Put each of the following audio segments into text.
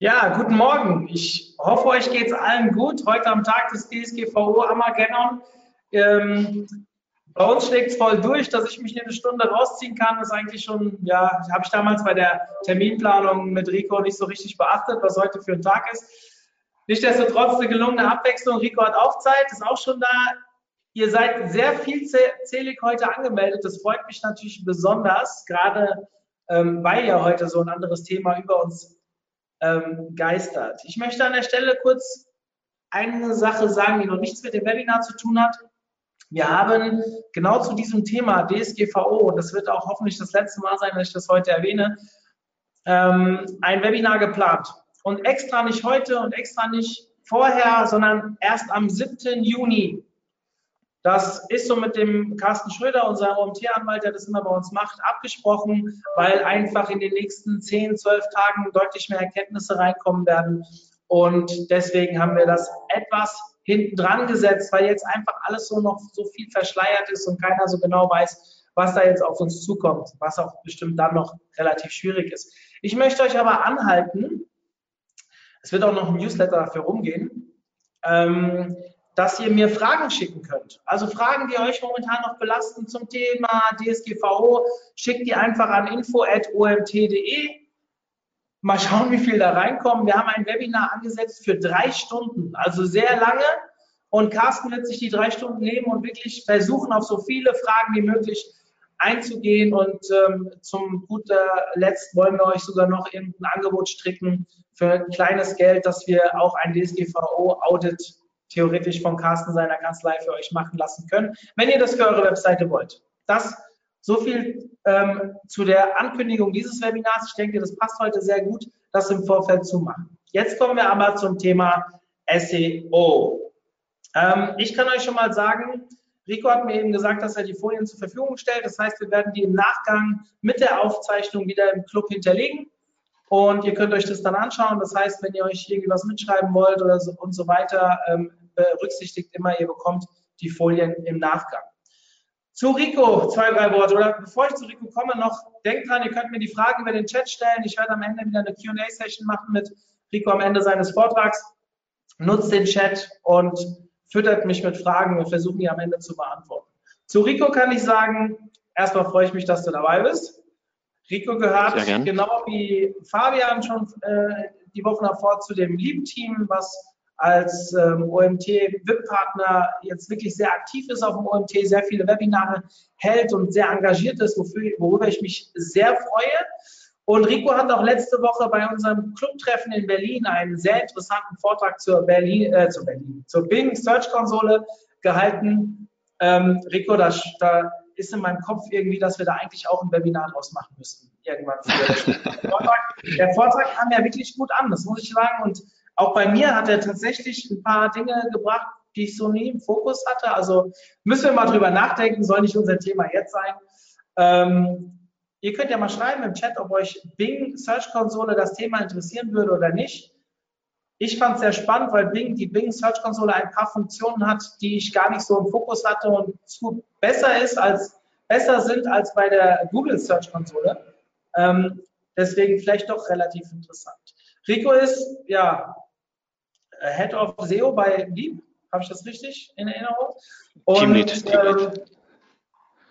Ja, guten Morgen. Ich hoffe, euch geht es allen gut. Heute am Tag des DSGVO Armageddon. Ähm, bei uns schlägt es voll durch, dass ich mich eine Stunde rausziehen kann. Das ist eigentlich schon, ja, habe ich damals bei der Terminplanung mit Rico nicht so richtig beachtet, was heute für ein Tag ist. Nichtsdestotrotz eine gelungene Abwechslung. Rico hat auch Zeit, ist auch schon da. Ihr seid sehr vielzählig heute angemeldet. Das freut mich natürlich besonders, gerade ähm, weil ja heute so ein anderes Thema über uns ähm, geistert. Ich möchte an der Stelle kurz eine Sache sagen, die noch nichts mit dem Webinar zu tun hat. Wir haben genau zu diesem Thema DSGVO, und das wird auch hoffentlich das letzte Mal sein, dass ich das heute erwähne, ähm, ein Webinar geplant. Und extra nicht heute und extra nicht vorher, sondern erst am 7. Juni. Das ist so mit dem Carsten Schröder, unser OMT-Anwalt, der das immer bei uns macht, abgesprochen, weil einfach in den nächsten 10, 12 Tagen deutlich mehr Erkenntnisse reinkommen werden. Und deswegen haben wir das etwas hinten dran gesetzt, weil jetzt einfach alles so noch so viel verschleiert ist und keiner so genau weiß, was da jetzt auf uns zukommt, was auch bestimmt dann noch relativ schwierig ist. Ich möchte euch aber anhalten, es wird auch noch ein Newsletter dafür rumgehen, ähm, dass ihr mir Fragen schicken könnt. Also Fragen, die euch momentan noch belasten zum Thema DSGVO, schickt die einfach an info.omt.de. Mal schauen, wie viel da reinkommen. Wir haben ein Webinar angesetzt für drei Stunden, also sehr lange. Und Carsten wird sich die drei Stunden nehmen und wirklich versuchen, auf so viele Fragen wie möglich einzugehen. Und ähm, zum guter Letzt wollen wir euch sogar noch irgendein Angebot stricken für ein kleines Geld, dass wir auch ein DSGVO-Audit theoretisch von Carsten seiner Kanzlei für euch machen lassen können, wenn ihr das für eure Webseite wollt. Das so viel ähm, zu der Ankündigung dieses Webinars. Ich denke, das passt heute sehr gut, das im Vorfeld zu machen. Jetzt kommen wir aber zum Thema SEO. Ähm, ich kann euch schon mal sagen, Rico hat mir eben gesagt, dass er die Folien zur Verfügung stellt. Das heißt, wir werden die im Nachgang mit der Aufzeichnung wieder im Club hinterlegen. Und ihr könnt euch das dann anschauen. Das heißt, wenn ihr euch irgendwie was mitschreiben wollt oder so und so weiter, ähm, berücksichtigt immer, ihr bekommt die Folien im Nachgang. Zu Rico, zwei, drei Worte. Oder bevor ich zu Rico komme, noch, denkt dran, ihr könnt mir die Fragen über den Chat stellen. Ich werde am Ende wieder eine QA-Session machen mit Rico am Ende seines Vortrags. Nutzt den Chat und füttert mich mit Fragen. Wir versuchen die am Ende zu beantworten. Zu Rico kann ich sagen, erstmal freue ich mich, dass du dabei bist. Rico gehört genau wie Fabian schon äh, die Woche davor zu dem lieben Team, was als ähm, OMT-VIP-Partner jetzt wirklich sehr aktiv ist auf dem OMT, sehr viele Webinare hält und sehr engagiert ist, wofür, worüber ich mich sehr freue. Und Rico hat auch letzte Woche bei unserem Clubtreffen in Berlin einen sehr interessanten Vortrag zur Berlin, äh, zur Berlin, zur Bing Search Konsole gehalten. Ähm, Rico, da, da ist in meinem Kopf irgendwie, dass wir da eigentlich auch ein Webinar draus machen müssten. Irgendwann. der, Vortrag, der Vortrag kam ja wirklich gut an, das muss ich sagen. Und auch bei mir hat er tatsächlich ein paar Dinge gebracht, die ich so nie im Fokus hatte. Also müssen wir mal drüber nachdenken, soll nicht unser Thema jetzt sein. Ähm, ihr könnt ja mal schreiben im Chat, ob euch Bing Search Konsole das Thema interessieren würde oder nicht. Ich fand es sehr spannend, weil Bing, die Bing Search Konsole ein paar Funktionen hat, die ich gar nicht so im Fokus hatte und zu besser ist als besser sind als bei der Google Search Konsole. Ähm, deswegen vielleicht doch relativ interessant. Rico ist ja Head of SEO bei Leap, habe ich das richtig in Erinnerung? Und, Teamlead. Ähm,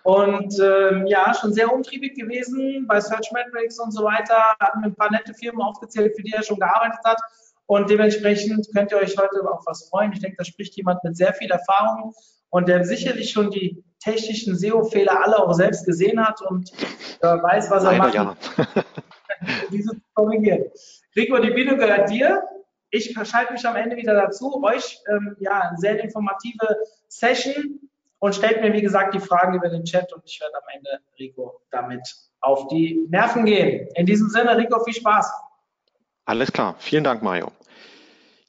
und ähm, ja, schon sehr umtriebig gewesen bei Search Metrics und so weiter. Hat mir ein paar nette Firmen aufgezählt, für die er schon gearbeitet hat. Und dementsprechend könnt ihr euch heute auf was freuen. Ich denke, da spricht jemand mit sehr viel Erfahrung und der sicherlich schon die technischen SEO-Fehler alle auch selbst gesehen hat und äh, weiß, was er Leider macht, ja. diese zu korrigieren. Rico, die Bühne gehört dir. Ich schalte mich am Ende wieder dazu. Euch ähm, ja eine sehr informative Session und stellt mir, wie gesagt, die Fragen über den Chat und ich werde am Ende Rico damit auf die Nerven gehen. In diesem Sinne, Rico, viel Spaß. Alles klar. Vielen Dank, Mario.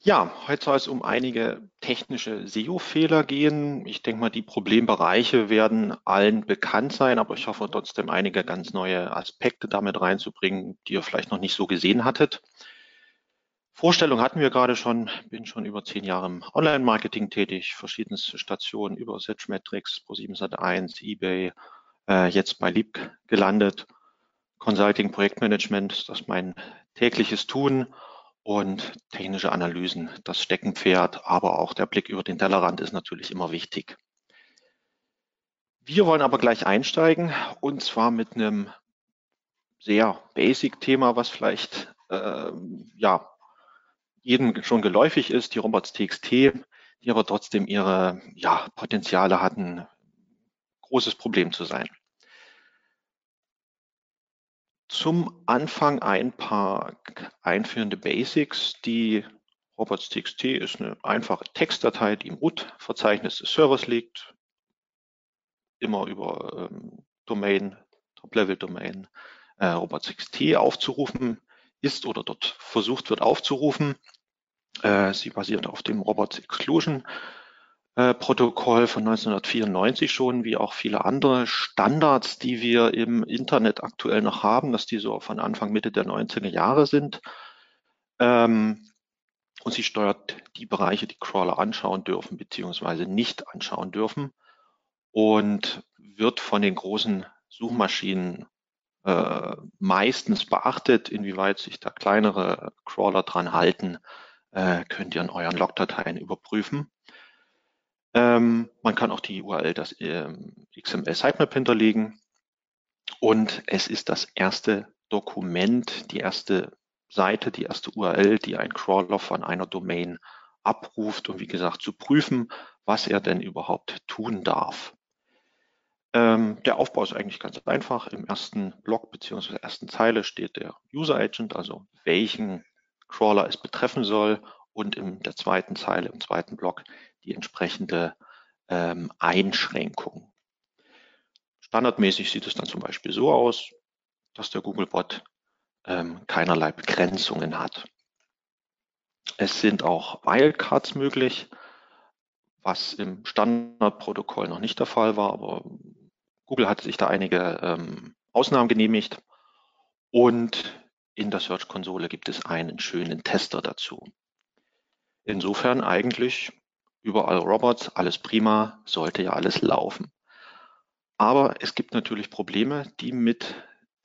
Ja, heute soll es um einige technische SEO-Fehler gehen. Ich denke mal, die Problembereiche werden allen bekannt sein, aber ich hoffe trotzdem einige ganz neue Aspekte damit reinzubringen, die ihr vielleicht noch nicht so gesehen hattet. Vorstellung hatten wir gerade schon, bin schon über zehn Jahre im Online-Marketing tätig, verschiedenste Stationen über Searchmetrics, Pro7 Sat1, eBay, äh, jetzt bei Lieb gelandet. Consulting, Projektmanagement, das ist mein tägliches Tun und technische Analysen, das Steckenpferd, aber auch der Blick über den Tellerrand ist natürlich immer wichtig. Wir wollen aber gleich einsteigen und zwar mit einem sehr Basic-Thema, was vielleicht äh, ja jedem schon geläufig ist, die Robots.txt, die aber trotzdem ihre ja, Potenziale hatten, großes Problem zu sein. Zum Anfang ein paar einführende Basics. Die robots.txt ist eine einfache Textdatei, die im Root-Verzeichnis des Servers liegt, immer über ähm, Domain, Top-Level-Domain äh, robots.txt aufzurufen ist oder dort versucht wird aufzurufen. Äh, sie basiert auf dem Robots Exclusion Protokoll von 1994 schon, wie auch viele andere Standards, die wir im Internet aktuell noch haben, dass die so von Anfang, Mitte der 90er Jahre sind. Ähm, und sie steuert die Bereiche, die Crawler anschauen dürfen, beziehungsweise nicht anschauen dürfen und wird von den großen Suchmaschinen äh, meistens beachtet, inwieweit sich da kleinere Crawler dran halten, äh, könnt ihr in euren Logdateien überprüfen. Ähm, man kann auch die URL, das ähm, XML Sitemap hinterlegen. Und es ist das erste Dokument, die erste Seite, die erste URL, die ein Crawler von einer Domain abruft, um wie gesagt zu prüfen, was er denn überhaupt tun darf. Ähm, der Aufbau ist eigentlich ganz einfach. Im ersten Block bzw. ersten Zeile steht der User Agent, also welchen Crawler es betreffen soll. Und in der zweiten Zeile, im zweiten Block, die entsprechende ähm, Einschränkung. Standardmäßig sieht es dann zum Beispiel so aus, dass der Googlebot ähm, keinerlei Begrenzungen hat. Es sind auch Wildcards möglich, was im Standardprotokoll noch nicht der Fall war, aber Google hat sich da einige ähm, Ausnahmen genehmigt. Und in der Search-Konsole gibt es einen schönen Tester dazu. Insofern eigentlich überall Robots, alles prima, sollte ja alles laufen. Aber es gibt natürlich Probleme, die mit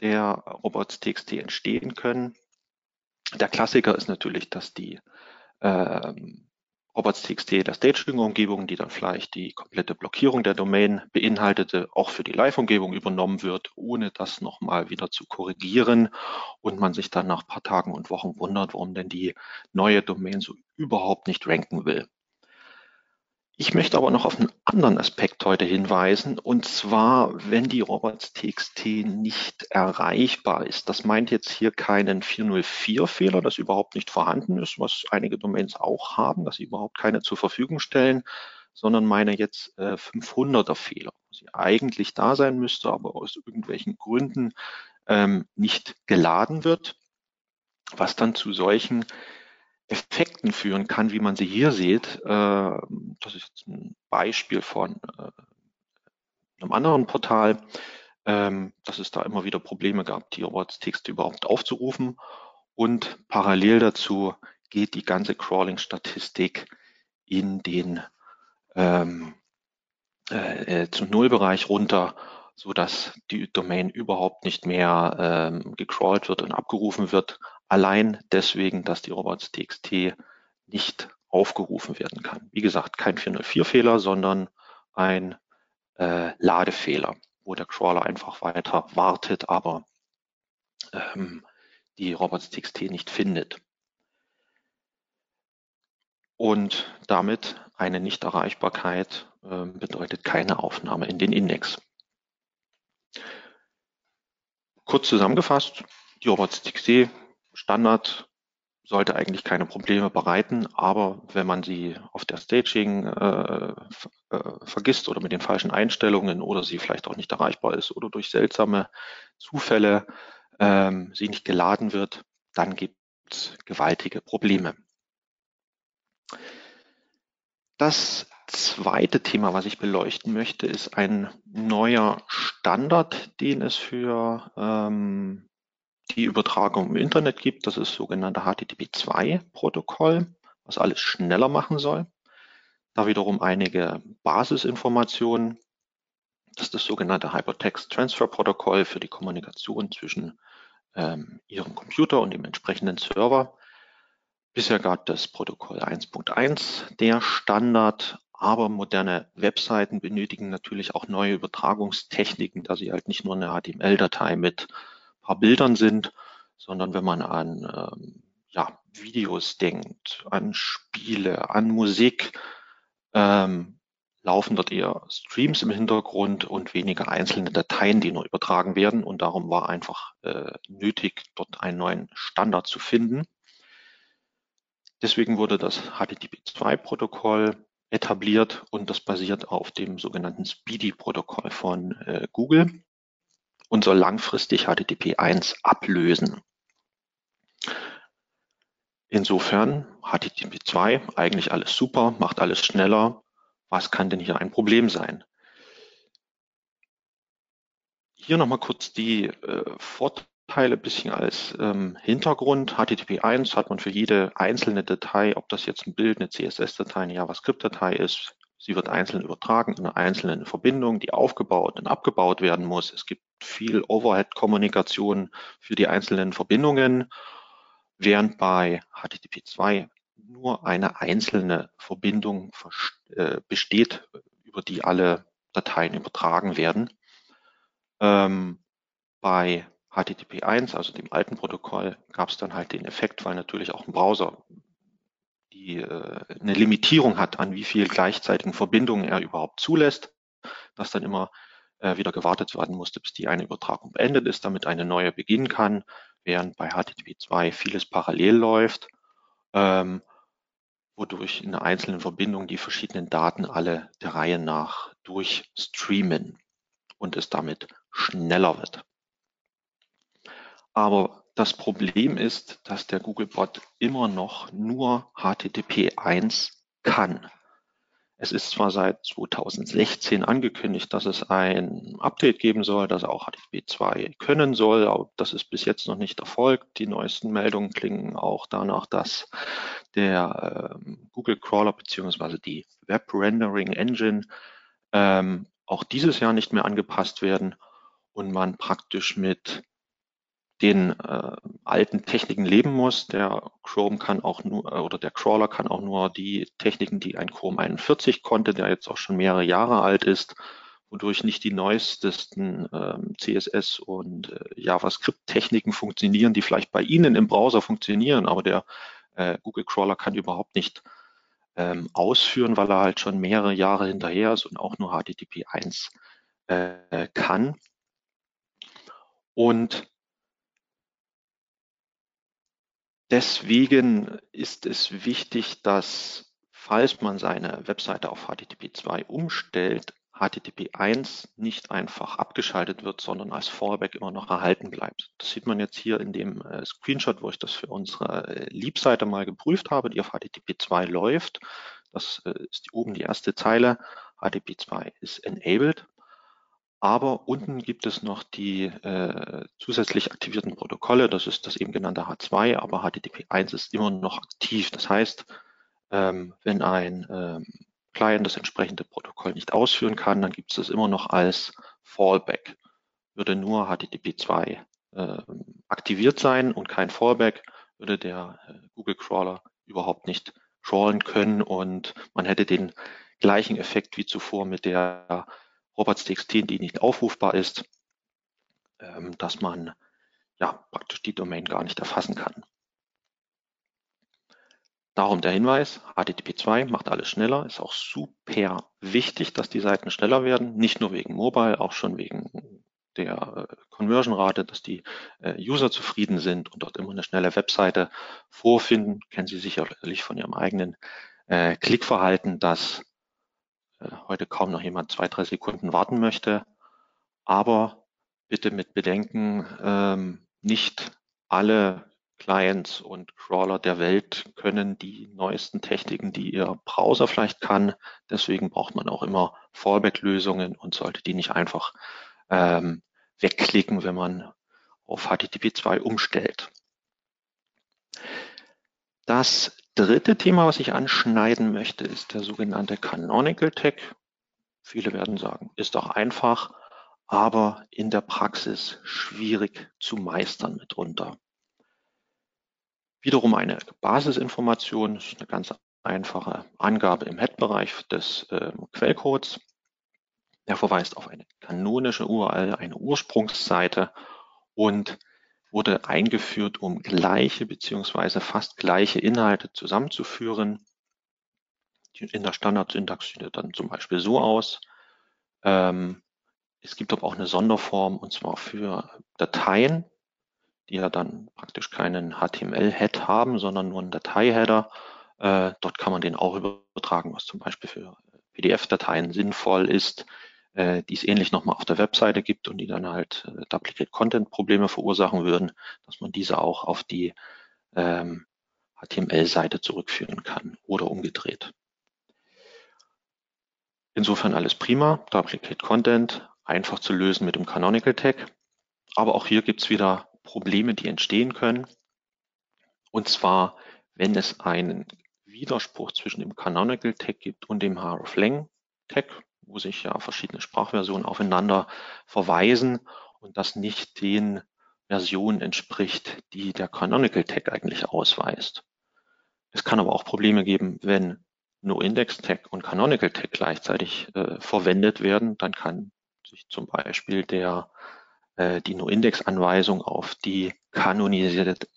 der Robots.txt entstehen können. Der Klassiker ist natürlich, dass die ähm, Robots.txt der Staging-Umgebung, die dann vielleicht die komplette Blockierung der Domain beinhaltete, auch für die Live-Umgebung übernommen wird, ohne das nochmal wieder zu korrigieren und man sich dann nach paar Tagen und Wochen wundert, warum denn die neue Domain so überhaupt nicht ranken will. Ich möchte aber noch auf einen anderen Aspekt heute hinweisen, und zwar, wenn die robots.txt nicht erreichbar ist. Das meint jetzt hier keinen 404-Fehler, das überhaupt nicht vorhanden ist, was einige Domains auch haben, dass sie überhaupt keine zur Verfügung stellen, sondern meine jetzt äh, 500er-Fehler, sie eigentlich da sein müsste, aber aus irgendwelchen Gründen ähm, nicht geladen wird, was dann zu solchen Effekten führen kann, wie man sie hier sieht. Äh, das ist ein Beispiel von äh, einem anderen Portal, ähm, dass es da immer wieder Probleme gab, die Robots-Texte überhaupt aufzurufen. Und parallel dazu geht die ganze Crawling-Statistik in den ähm, äh, äh zum Nullbereich runter, so dass die Domain überhaupt nicht mehr ähm, gecrawlt wird und abgerufen wird, allein deswegen, dass die robots.txt nicht aufgerufen werden kann. Wie gesagt, kein 404-Fehler, sondern ein äh, Ladefehler, wo der Crawler einfach weiter wartet, aber ähm, die robots.txt nicht findet. Und damit eine Nichterreichbarkeit äh, bedeutet keine Aufnahme in den Index. Kurz zusammengefasst, die robots.txt Standard sollte eigentlich keine Probleme bereiten, aber wenn man sie auf der Staging äh, äh, vergisst oder mit den falschen Einstellungen oder sie vielleicht auch nicht erreichbar ist oder durch seltsame Zufälle ähm, sie nicht geladen wird, dann gibt es gewaltige Probleme. Das zweite Thema, was ich beleuchten möchte, ist ein neuer Standard, den es für ähm, die Übertragung im Internet gibt. Das ist das sogenannte HTTP2-Protokoll, was alles schneller machen soll. Da wiederum einige Basisinformationen. Das ist das sogenannte Hypertext Transfer Protokoll für die Kommunikation zwischen ähm, Ihrem Computer und dem entsprechenden Server. Bisher gab das Protokoll 1.1 der Standard, aber moderne Webseiten benötigen natürlich auch neue Übertragungstechniken, da sie halt nicht nur eine HTML-Datei mit paar Bildern sind, sondern wenn man an ähm, ja, Videos denkt, an Spiele, an Musik, ähm, laufen dort eher Streams im Hintergrund und weniger einzelne Dateien, die nur übertragen werden. Und darum war einfach äh, nötig, dort einen neuen Standard zu finden. Deswegen wurde das HTTP2-Protokoll etabliert und das basiert auf dem sogenannten Speedy-Protokoll von äh, Google und soll langfristig HTTP1 ablösen. Insofern HTTP2 eigentlich alles super, macht alles schneller. Was kann denn hier ein Problem sein? Hier nochmal kurz die äh, Vorteile Teile bisschen als ähm, Hintergrund. HTTP1 hat man für jede einzelne Datei, ob das jetzt ein Bild, eine CSS-Datei, eine JavaScript-Datei ist. Sie wird einzeln übertragen in einer einzelnen Verbindung, die aufgebaut und abgebaut werden muss. Es gibt viel Overhead-Kommunikation für die einzelnen Verbindungen, während bei HTTP2 nur eine einzelne Verbindung äh, besteht, über die alle Dateien übertragen werden. Ähm, bei HTTP 1, also dem alten Protokoll, gab es dann halt den Effekt, weil natürlich auch ein Browser die äh, eine Limitierung hat, an wie viel gleichzeitigen Verbindungen er überhaupt zulässt, dass dann immer äh, wieder gewartet werden musste, bis die eine Übertragung beendet ist, damit eine neue beginnen kann, während bei HTTP 2 vieles parallel läuft, ähm, wodurch in einer einzelnen Verbindung die verschiedenen Daten alle der Reihe nach durchstreamen und es damit schneller wird. Aber das Problem ist, dass der Googlebot immer noch nur HTTP 1 kann. Es ist zwar seit 2016 angekündigt, dass es ein Update geben soll, dass er auch HTTP 2 können soll, aber das ist bis jetzt noch nicht erfolgt. Die neuesten Meldungen klingen auch danach, dass der äh, Google Crawler beziehungsweise die Web Rendering Engine ähm, auch dieses Jahr nicht mehr angepasst werden und man praktisch mit den äh, alten Techniken leben muss. Der Chrome kann auch nur, äh, oder der Crawler kann auch nur die Techniken, die ein Chrome 41 konnte, der jetzt auch schon mehrere Jahre alt ist, wodurch nicht die neuesten ähm, CSS und äh, JavaScript-Techniken funktionieren, die vielleicht bei Ihnen im Browser funktionieren, aber der äh, Google Crawler kann überhaupt nicht ähm, ausführen, weil er halt schon mehrere Jahre hinterher ist und auch nur HTTP 1 äh, kann. Und Deswegen ist es wichtig, dass falls man seine Webseite auf HTTP 2 umstellt, HTTP 1 nicht einfach abgeschaltet wird, sondern als Fallback immer noch erhalten bleibt. Das sieht man jetzt hier in dem äh, Screenshot, wo ich das für unsere äh, Liebseite mal geprüft habe, die auf HTTP 2 läuft. Das äh, ist oben die erste Zeile. HTTP 2 ist enabled. Aber unten gibt es noch die äh, zusätzlich aktivierten Protokolle. Das ist das eben genannte H2, aber HTTP 1 ist immer noch aktiv. Das heißt, ähm, wenn ein ähm, Client das entsprechende Protokoll nicht ausführen kann, dann gibt es das immer noch als Fallback. Würde nur HTTP 2 äh, aktiviert sein und kein Fallback, würde der äh, Google Crawler überhaupt nicht crawlen können und man hätte den gleichen Effekt wie zuvor mit der robots.txt, die nicht aufrufbar ist, ähm, dass man ja praktisch die Domain gar nicht erfassen kann. Darum der Hinweis, HTTP 2 macht alles schneller, ist auch super wichtig, dass die Seiten schneller werden, nicht nur wegen Mobile, auch schon wegen der äh, Conversion-Rate, dass die äh, User zufrieden sind und dort immer eine schnelle Webseite vorfinden. Kennen Sie sicherlich von Ihrem eigenen äh, Klickverhalten, dass heute kaum noch jemand zwei, drei Sekunden warten möchte. Aber bitte mit Bedenken, ähm, nicht alle Clients und Crawler der Welt können die neuesten Techniken, die Ihr Browser vielleicht kann. Deswegen braucht man auch immer Fallback-Lösungen und sollte die nicht einfach ähm, wegklicken, wenn man auf HTTP 2 umstellt. Das dritte Thema, was ich anschneiden möchte, ist der sogenannte Canonical Tag. Viele werden sagen, ist doch einfach, aber in der Praxis schwierig zu meistern mitunter. Wiederum eine Basisinformation, ist eine ganz einfache Angabe im Head-Bereich des äh, Quellcodes. Er verweist auf eine kanonische URL, eine Ursprungsseite und wurde eingeführt, um gleiche beziehungsweise fast gleiche Inhalte zusammenzuführen. In der Standardsyntax sieht er dann zum Beispiel so aus. Ähm, es gibt aber auch eine Sonderform und zwar für Dateien, die ja dann praktisch keinen HTML-Head haben, sondern nur einen Datei-Header. Äh, dort kann man den auch übertragen, was zum Beispiel für PDF-Dateien sinnvoll ist, äh, die es ähnlich nochmal auf der Webseite gibt und die dann halt äh, Duplicate Content Probleme verursachen würden, dass man diese auch auf die ähm, HTML-Seite zurückführen kann oder umgedreht. Insofern alles prima. Duplicate Content einfach zu lösen mit dem Canonical Tag. Aber auch hier gibt's wieder Probleme, die entstehen können. Und zwar, wenn es einen Widerspruch zwischen dem Canonical Tag gibt und dem hreflang Tag, wo sich ja verschiedene Sprachversionen aufeinander verweisen und das nicht den Versionen entspricht, die der Canonical Tag eigentlich ausweist. Es kann aber auch Probleme geben, wenn NoIndex Tag und Canonical Tag gleichzeitig äh, verwendet werden, dann kann sich zum Beispiel der äh, die NoIndex-Anweisung auf die kanonisierte,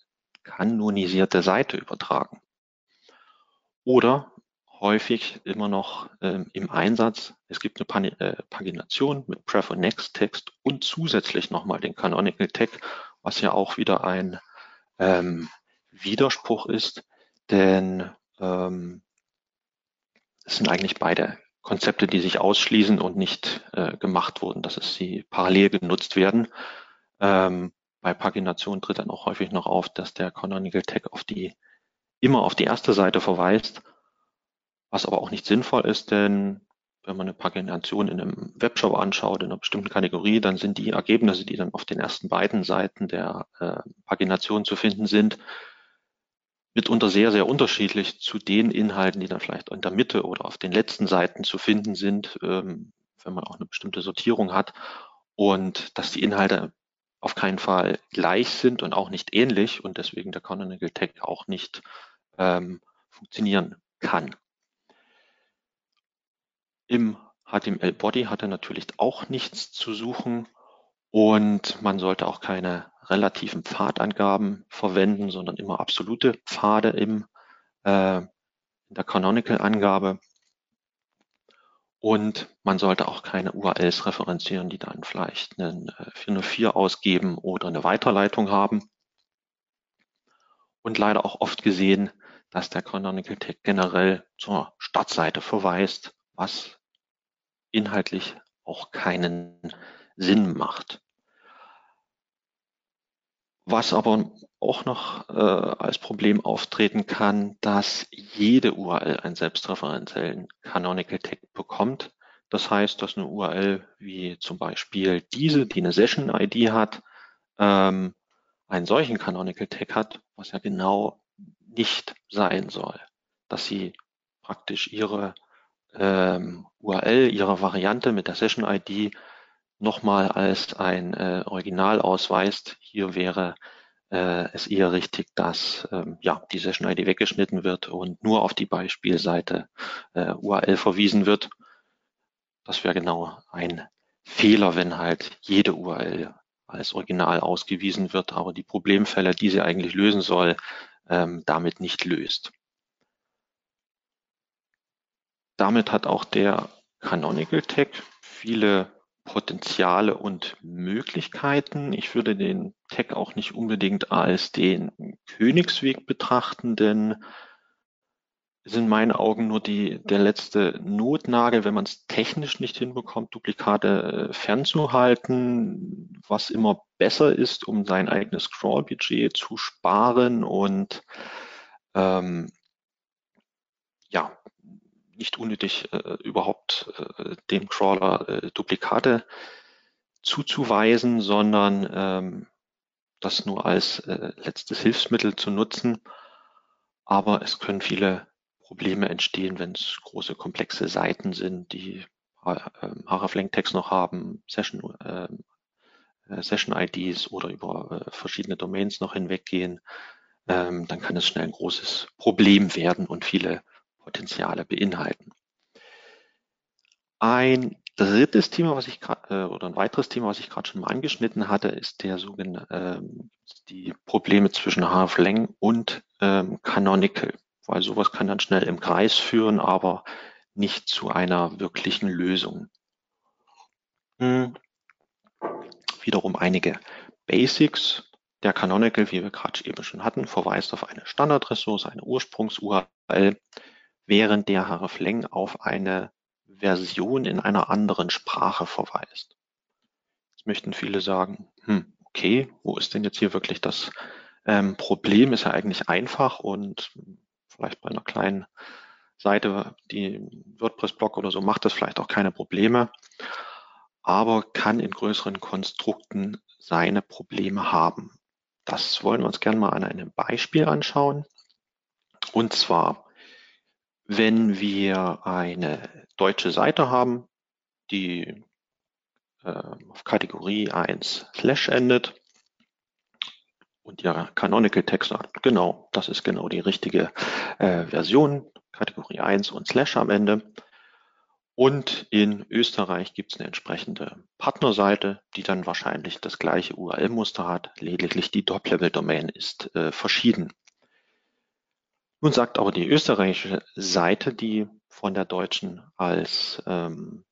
kanonisierte Seite übertragen. Oder häufig immer noch ähm, im Einsatz, es gibt eine Pan äh, Pagination mit Pref und Next Text und zusätzlich nochmal den Canonical Tag, was ja auch wieder ein ähm, Widerspruch ist, denn ähm, es sind eigentlich beide Konzepte, die sich ausschließen und nicht äh, gemacht wurden, dass es sie parallel genutzt werden. Ähm, bei Pagination tritt dann auch häufig noch auf, dass der Canonical Tag auf die, immer auf die erste Seite verweist, was aber auch nicht sinnvoll ist, denn wenn man eine Pagination in einem Webshop anschaut, in einer bestimmten Kategorie, dann sind die Ergebnisse, die dann auf den ersten beiden Seiten der äh, Pagination zu finden sind, mitunter sehr, sehr unterschiedlich zu den Inhalten, die dann vielleicht in der Mitte oder auf den letzten Seiten zu finden sind, ähm, wenn man auch eine bestimmte Sortierung hat. Und dass die Inhalte auf keinen Fall gleich sind und auch nicht ähnlich und deswegen der Canonical Tag auch nicht ähm, funktionieren kann. Im HTML-Body hat er natürlich auch nichts zu suchen und man sollte auch keine relativen Pfadangaben verwenden, sondern immer absolute Pfade im, äh, in der Canonical-Angabe. Und man sollte auch keine URLs referenzieren, die dann vielleicht einen 404 äh, ausgeben oder eine Weiterleitung haben. Und leider auch oft gesehen, dass der Canonical Tag generell zur Startseite verweist, was inhaltlich auch keinen Sinn macht. Was aber auch noch äh, als Problem auftreten kann, dass jede URL einen selbstreferenziellen Canonical Tag bekommt. Das heißt, dass eine URL wie zum Beispiel diese, die eine Session ID hat, ähm, einen solchen Canonical Tag hat, was ja genau nicht sein soll. Dass sie praktisch ihre ähm, URL, ihre Variante mit der Session ID nochmal als ein äh, Original ausweist. Hier wäre äh, es eher richtig, dass ähm, ja, die Session ID weggeschnitten wird und nur auf die Beispielseite äh, URL verwiesen wird. Das wäre genau ein Fehler, wenn halt jede URL als Original ausgewiesen wird, aber die Problemfälle, die sie eigentlich lösen soll, ähm, damit nicht löst. Damit hat auch der Canonical Tag viele Potenziale und Möglichkeiten. Ich würde den Tag auch nicht unbedingt als den Königsweg betrachten, denn ist in meinen Augen nur die, der letzte Notnagel, wenn man es technisch nicht hinbekommt, Duplikate äh, fernzuhalten, was immer besser ist, um sein eigenes Scroll-Budget zu sparen und ähm, ja, nicht unnötig äh, überhaupt äh, dem Crawler äh, Duplikate zuzuweisen, sondern ähm, das nur als äh, letztes Hilfsmittel zu nutzen. Aber es können viele Probleme entstehen, wenn es große komplexe Seiten sind, die äh, Hreflang-Tags noch haben, Session, ähm, äh, Session-IDs oder über äh, verschiedene Domains noch hinweggehen, ähm, dann kann es schnell ein großes Problem werden und viele Potenziale beinhalten. Ein drittes Thema, was ich äh, oder ein weiteres Thema, was ich gerade schon mal angeschnitten hatte, ist der sogenannte ähm, die Probleme zwischen Hreflang und ähm, Canonical weil sowas kann dann schnell im Kreis führen, aber nicht zu einer wirklichen Lösung. Hm. Wiederum einige Basics. Der Canonical, wie wir gerade eben schon hatten, verweist auf eine Standardressource, eine Ursprungs-URL, während der hreflang auf eine Version in einer anderen Sprache verweist. Jetzt möchten viele sagen, hm, okay, wo ist denn jetzt hier wirklich das ähm, Problem? Ist ja eigentlich einfach und vielleicht bei einer kleinen Seite, die WordPress-Blog oder so macht das vielleicht auch keine Probleme, aber kann in größeren Konstrukten seine Probleme haben. Das wollen wir uns gerne mal an einem Beispiel anschauen. Und zwar, wenn wir eine deutsche Seite haben, die äh, auf Kategorie 1 slash endet und ja, Canonical Text sagt, genau, das ist genau die richtige äh, Version, Kategorie 1 und Slash am Ende. Und in Österreich gibt es eine entsprechende Partnerseite, die dann wahrscheinlich das gleiche URL-Muster hat, lediglich die Top-Level-Domain ist äh, verschieden. Nun sagt aber die österreichische Seite, die von der deutschen als ähm,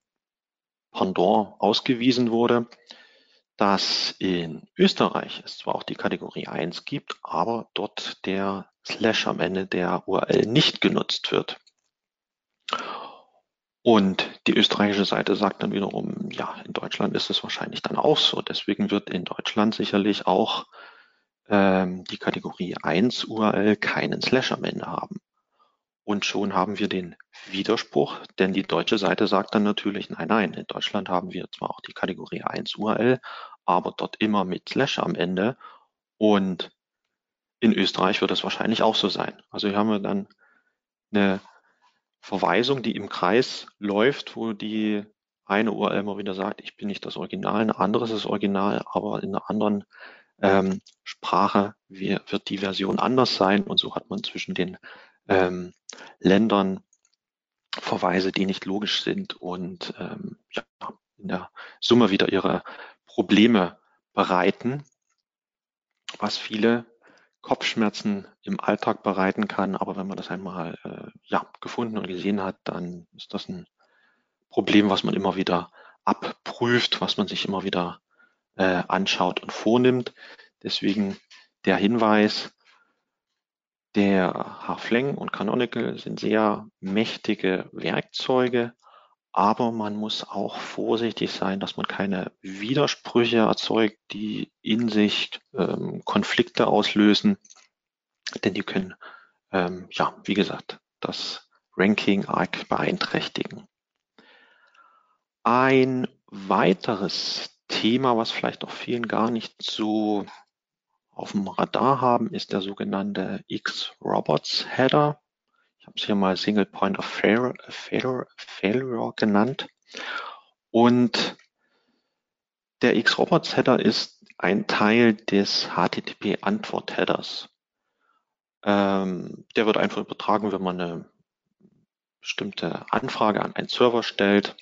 Pendant ausgewiesen wurde, dass in Österreich es zwar auch die Kategorie 1 gibt, aber dort der Slash am Ende der URL nicht genutzt wird. Und die österreichische Seite sagt dann wiederum, ja, in Deutschland ist es wahrscheinlich dann auch so. Deswegen wird in Deutschland sicherlich auch ähm, die Kategorie 1 URL keinen Slash am Ende haben. Und schon haben wir den Widerspruch, denn die deutsche Seite sagt dann natürlich, nein, nein, in Deutschland haben wir zwar auch die Kategorie 1 URL, aber dort immer mit Slash am Ende. Und in Österreich wird es wahrscheinlich auch so sein. Also hier haben wir dann eine Verweisung, die im Kreis läuft, wo die eine URL immer wieder sagt, ich bin nicht das Original, eine andere ist das Original, aber in einer anderen ähm, Sprache wird die Version anders sein und so hat man zwischen den ähm, Ländern Verweise, die nicht logisch sind und ähm, ja, in der Summe wieder ihre Probleme bereiten, was viele Kopfschmerzen im Alltag bereiten kann. Aber wenn man das einmal äh, ja, gefunden und gesehen hat, dann ist das ein Problem, was man immer wieder abprüft, was man sich immer wieder äh, anschaut und vornimmt. Deswegen der Hinweis, der Hafling und Canonical sind sehr mächtige Werkzeuge, aber man muss auch vorsichtig sein, dass man keine Widersprüche erzeugt, die in sich ähm, Konflikte auslösen, denn die können, ähm, ja, wie gesagt, das Ranking arg beeinträchtigen. Ein weiteres Thema, was vielleicht auch vielen gar nicht so auf dem Radar haben, ist der sogenannte X-Robots Header. Ich habe es hier mal Single Point of Failure, Failure, Failure genannt. Und der X-Robots Header ist ein Teil des HTTP-Antwort-Headers. Ähm, der wird einfach übertragen, wenn man eine bestimmte Anfrage an einen Server stellt.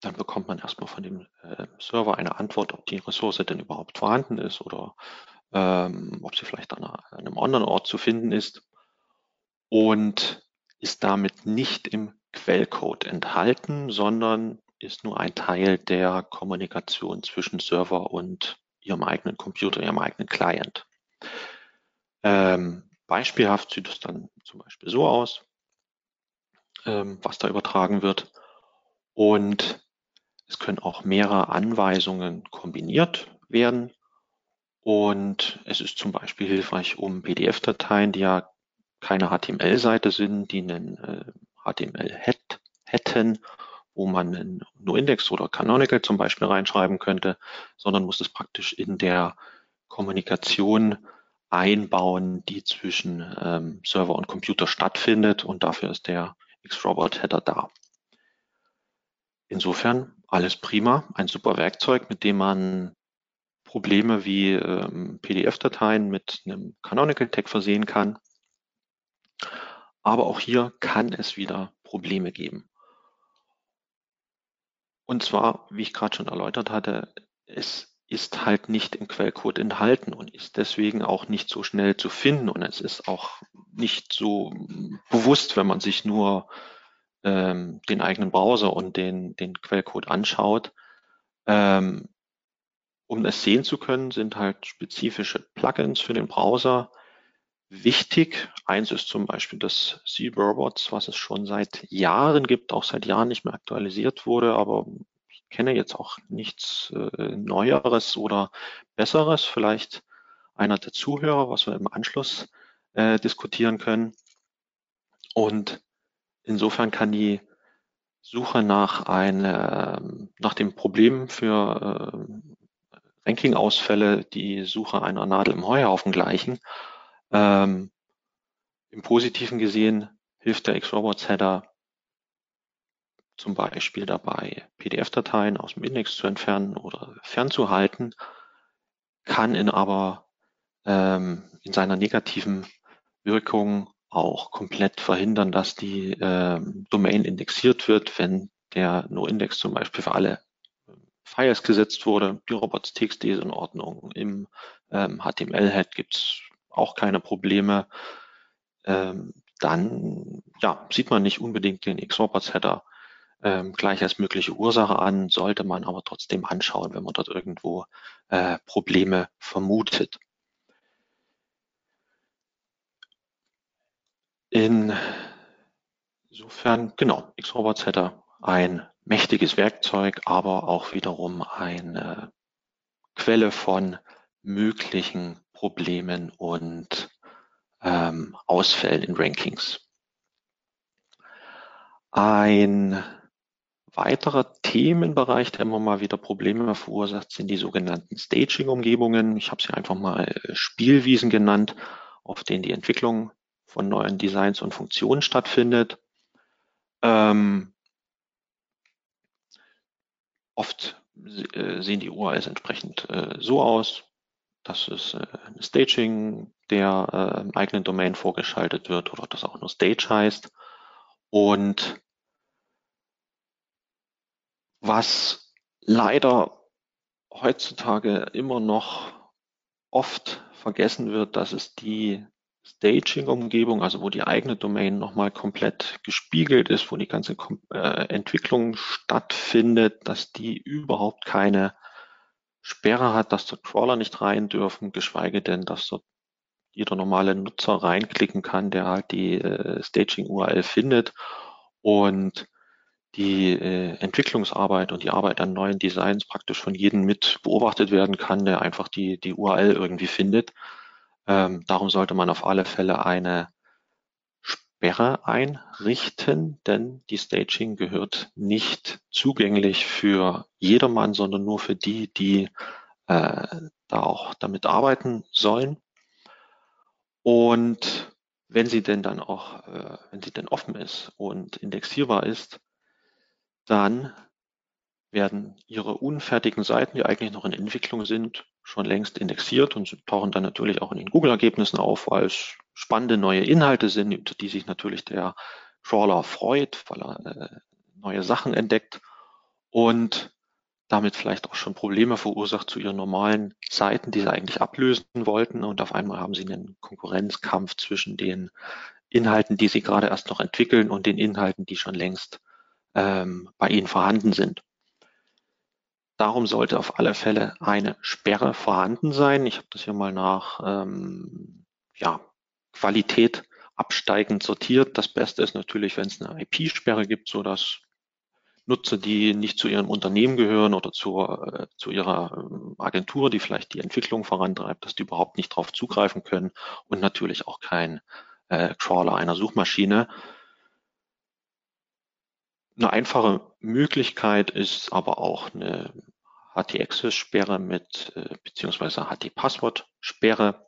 Dann bekommt man erstmal von dem äh, Server eine Antwort, ob die Ressource denn überhaupt vorhanden ist oder ähm, ob sie vielleicht an, einem anderen Ort zu finden ist und ist damit nicht im Quellcode enthalten, sondern ist nur ein Teil der Kommunikation zwischen Server und ihrem eigenen Computer, ihrem eigenen Client. Ähm, beispielhaft sieht es dann zum Beispiel so aus. ähm, was da übertragen wird. Und es können auch mehrere Anweisungen kombiniert werden. Und es ist zum Beispiel hilfreich, um PDF-Dateien, die ja keine HTML-Seite sind, die einen äh, HTML hätt, hätten, wo man einen NoIndex oder Canonical zum Beispiel reinschreiben könnte, sondern muss es praktisch in der Kommunikation einbauen, die zwischen ähm, Server und Computer stattfindet und dafür ist der Xrobot-Header da. Insofern alles prima, ein super Werkzeug, mit dem man Probleme wie ähm, PDF-Dateien mit einem Canonical Tag versehen kann. Aber auch hier kann es wieder Probleme geben. Und zwar, wie ich gerade schon erläutert hatte, es ist halt nicht im Quellcode enthalten und ist deswegen auch nicht so schnell zu finden und es ist auch nicht so bewusst, wenn man sich nur ähm, den eigenen Browser und den, den Quellcode anschaut. Ähm, um es sehen zu können, sind halt spezifische Plugins für den Browser wichtig. Eins ist zum Beispiel das C-Robots, was es schon seit Jahren gibt, auch seit Jahren nicht mehr aktualisiert wurde, aber ich kenne jetzt auch nichts äh, Neueres oder Besseres. Vielleicht einer der Zuhörer, was wir im Anschluss äh, diskutieren können. Und insofern kann die Suche nach, eine, nach dem Problem für äh, Ranking-Ausfälle die Suche einer Nadel im Heuhaufen gleichen. Ähm, Im Positiven gesehen hilft der Xrobots-Header zum Beispiel dabei, PDF-Dateien aus dem Index zu entfernen oder fernzuhalten, kann in aber ähm, in seiner negativen Wirkung auch komplett verhindern, dass die ähm, Domain indexiert wird, wenn der NoIndex zum Beispiel für alle Files gesetzt wurde. Die robots.txt ist in Ordnung. Im ähm, HTML-Head gibt's auch keine Probleme. Ähm, dann ja, sieht man nicht unbedingt den Xrobots-Header ähm, gleich als mögliche Ursache an, sollte man aber trotzdem anschauen, wenn man dort irgendwo äh, Probleme vermutet. Insofern, genau, Xrobots Header ein mächtiges Werkzeug, aber auch wiederum eine Quelle von möglichen Problemen und ähm, Ausfällen in Rankings. Ein weiterer Themenbereich, der immer mal wieder Probleme verursacht, sind die sogenannten Staging-Umgebungen. Ich habe sie einfach mal äh, Spielwiesen genannt, auf denen die Entwicklung von neuen Designs und Funktionen stattfindet. Ähm, oft äh, sehen die URLs entsprechend äh, so aus, dass es äh, ein Staging der äh, eigenen Domain vorgeschaltet wird oder das auch nur Stage heißt. Und was leider heutzutage immer noch oft vergessen wird, dass es die Staging-Umgebung, also wo die eigene Domain nochmal komplett gespiegelt ist, wo die ganze äh, Entwicklung stattfindet, dass die überhaupt keine Sperre hat, dass dort Crawler nicht rein dürfen, geschweige denn, dass dort jeder normale Nutzer reinklicken kann, der halt die äh, Staging-URL findet und die äh, Entwicklungsarbeit und die Arbeit an neuen Designs praktisch von jedem mit beobachtet werden kann, der einfach die, die URL irgendwie findet. Ähm, darum sollte man auf alle Fälle eine Sperre einrichten, denn die Staging gehört nicht zugänglich für jedermann, sondern nur für die, die äh, da auch damit arbeiten sollen. Und wenn sie denn dann auch, äh, wenn sie denn offen ist und indexierbar ist, dann werden Ihre unfertigen Seiten, die eigentlich noch in Entwicklung sind, schon längst indexiert und tauchen dann natürlich auch in den Google-Ergebnissen auf, weil es spannende neue Inhalte sind, die sich natürlich der Crawler freut, weil er äh, neue Sachen entdeckt und damit vielleicht auch schon Probleme verursacht zu ihren normalen Seiten, die sie eigentlich ablösen wollten. Und auf einmal haben sie einen Konkurrenzkampf zwischen den Inhalten, die sie gerade erst noch entwickeln und den Inhalten, die schon längst ähm, bei ihnen vorhanden sind. Darum sollte auf alle Fälle eine Sperre vorhanden sein. Ich habe das hier mal nach ähm, ja, Qualität absteigend sortiert. Das Beste ist natürlich, wenn es eine IP-Sperre gibt, so dass Nutzer, die nicht zu ihrem Unternehmen gehören oder zur, äh, zu ihrer ähm, Agentur, die vielleicht die Entwicklung vorantreibt, dass die überhaupt nicht darauf zugreifen können und natürlich auch kein äh, Crawler einer Suchmaschine. Eine einfache Möglichkeit ist aber auch eine HT-Access-Sperre mit äh, beziehungsweise HT-Passwort-Sperre,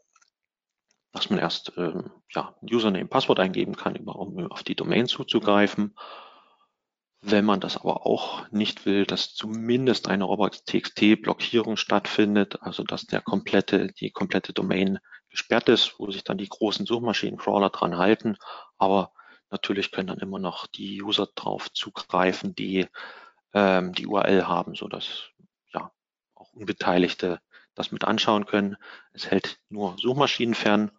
dass man erst ähm, ja, Username, Passwort eingeben kann, um auf die Domain zuzugreifen. Wenn man das aber auch nicht will, dass zumindest eine robots.txt-Blockierung stattfindet, also dass der komplette, die komplette Domain gesperrt ist, wo sich dann die großen Suchmaschinencrawler dran halten, aber Natürlich können dann immer noch die User drauf zugreifen, die ähm, die URL haben, so dass ja auch Unbeteiligte das mit anschauen können. Es hält nur Suchmaschinen fern.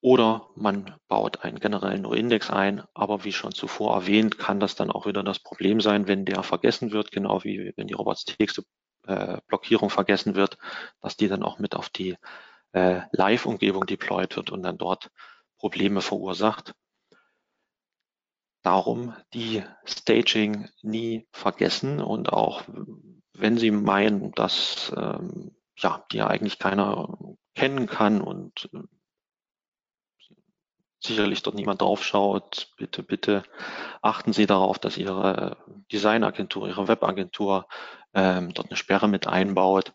Oder man baut einen generellen No-Index ein, aber wie schon zuvor erwähnt, kann das dann auch wieder das Problem sein, wenn der vergessen wird, genau wie wenn die Robots-Texte-Blockierung äh, vergessen wird, dass die dann auch mit auf die äh, Live-Umgebung deployed wird und dann dort Probleme verursacht. Darum die Staging nie vergessen und auch wenn Sie meinen, dass ähm, ja, die ja eigentlich keiner kennen kann und äh, sicherlich dort niemand drauf schaut, bitte, bitte achten Sie darauf, dass Ihre Designagentur, Ihre Webagentur ähm, dort eine Sperre mit einbaut.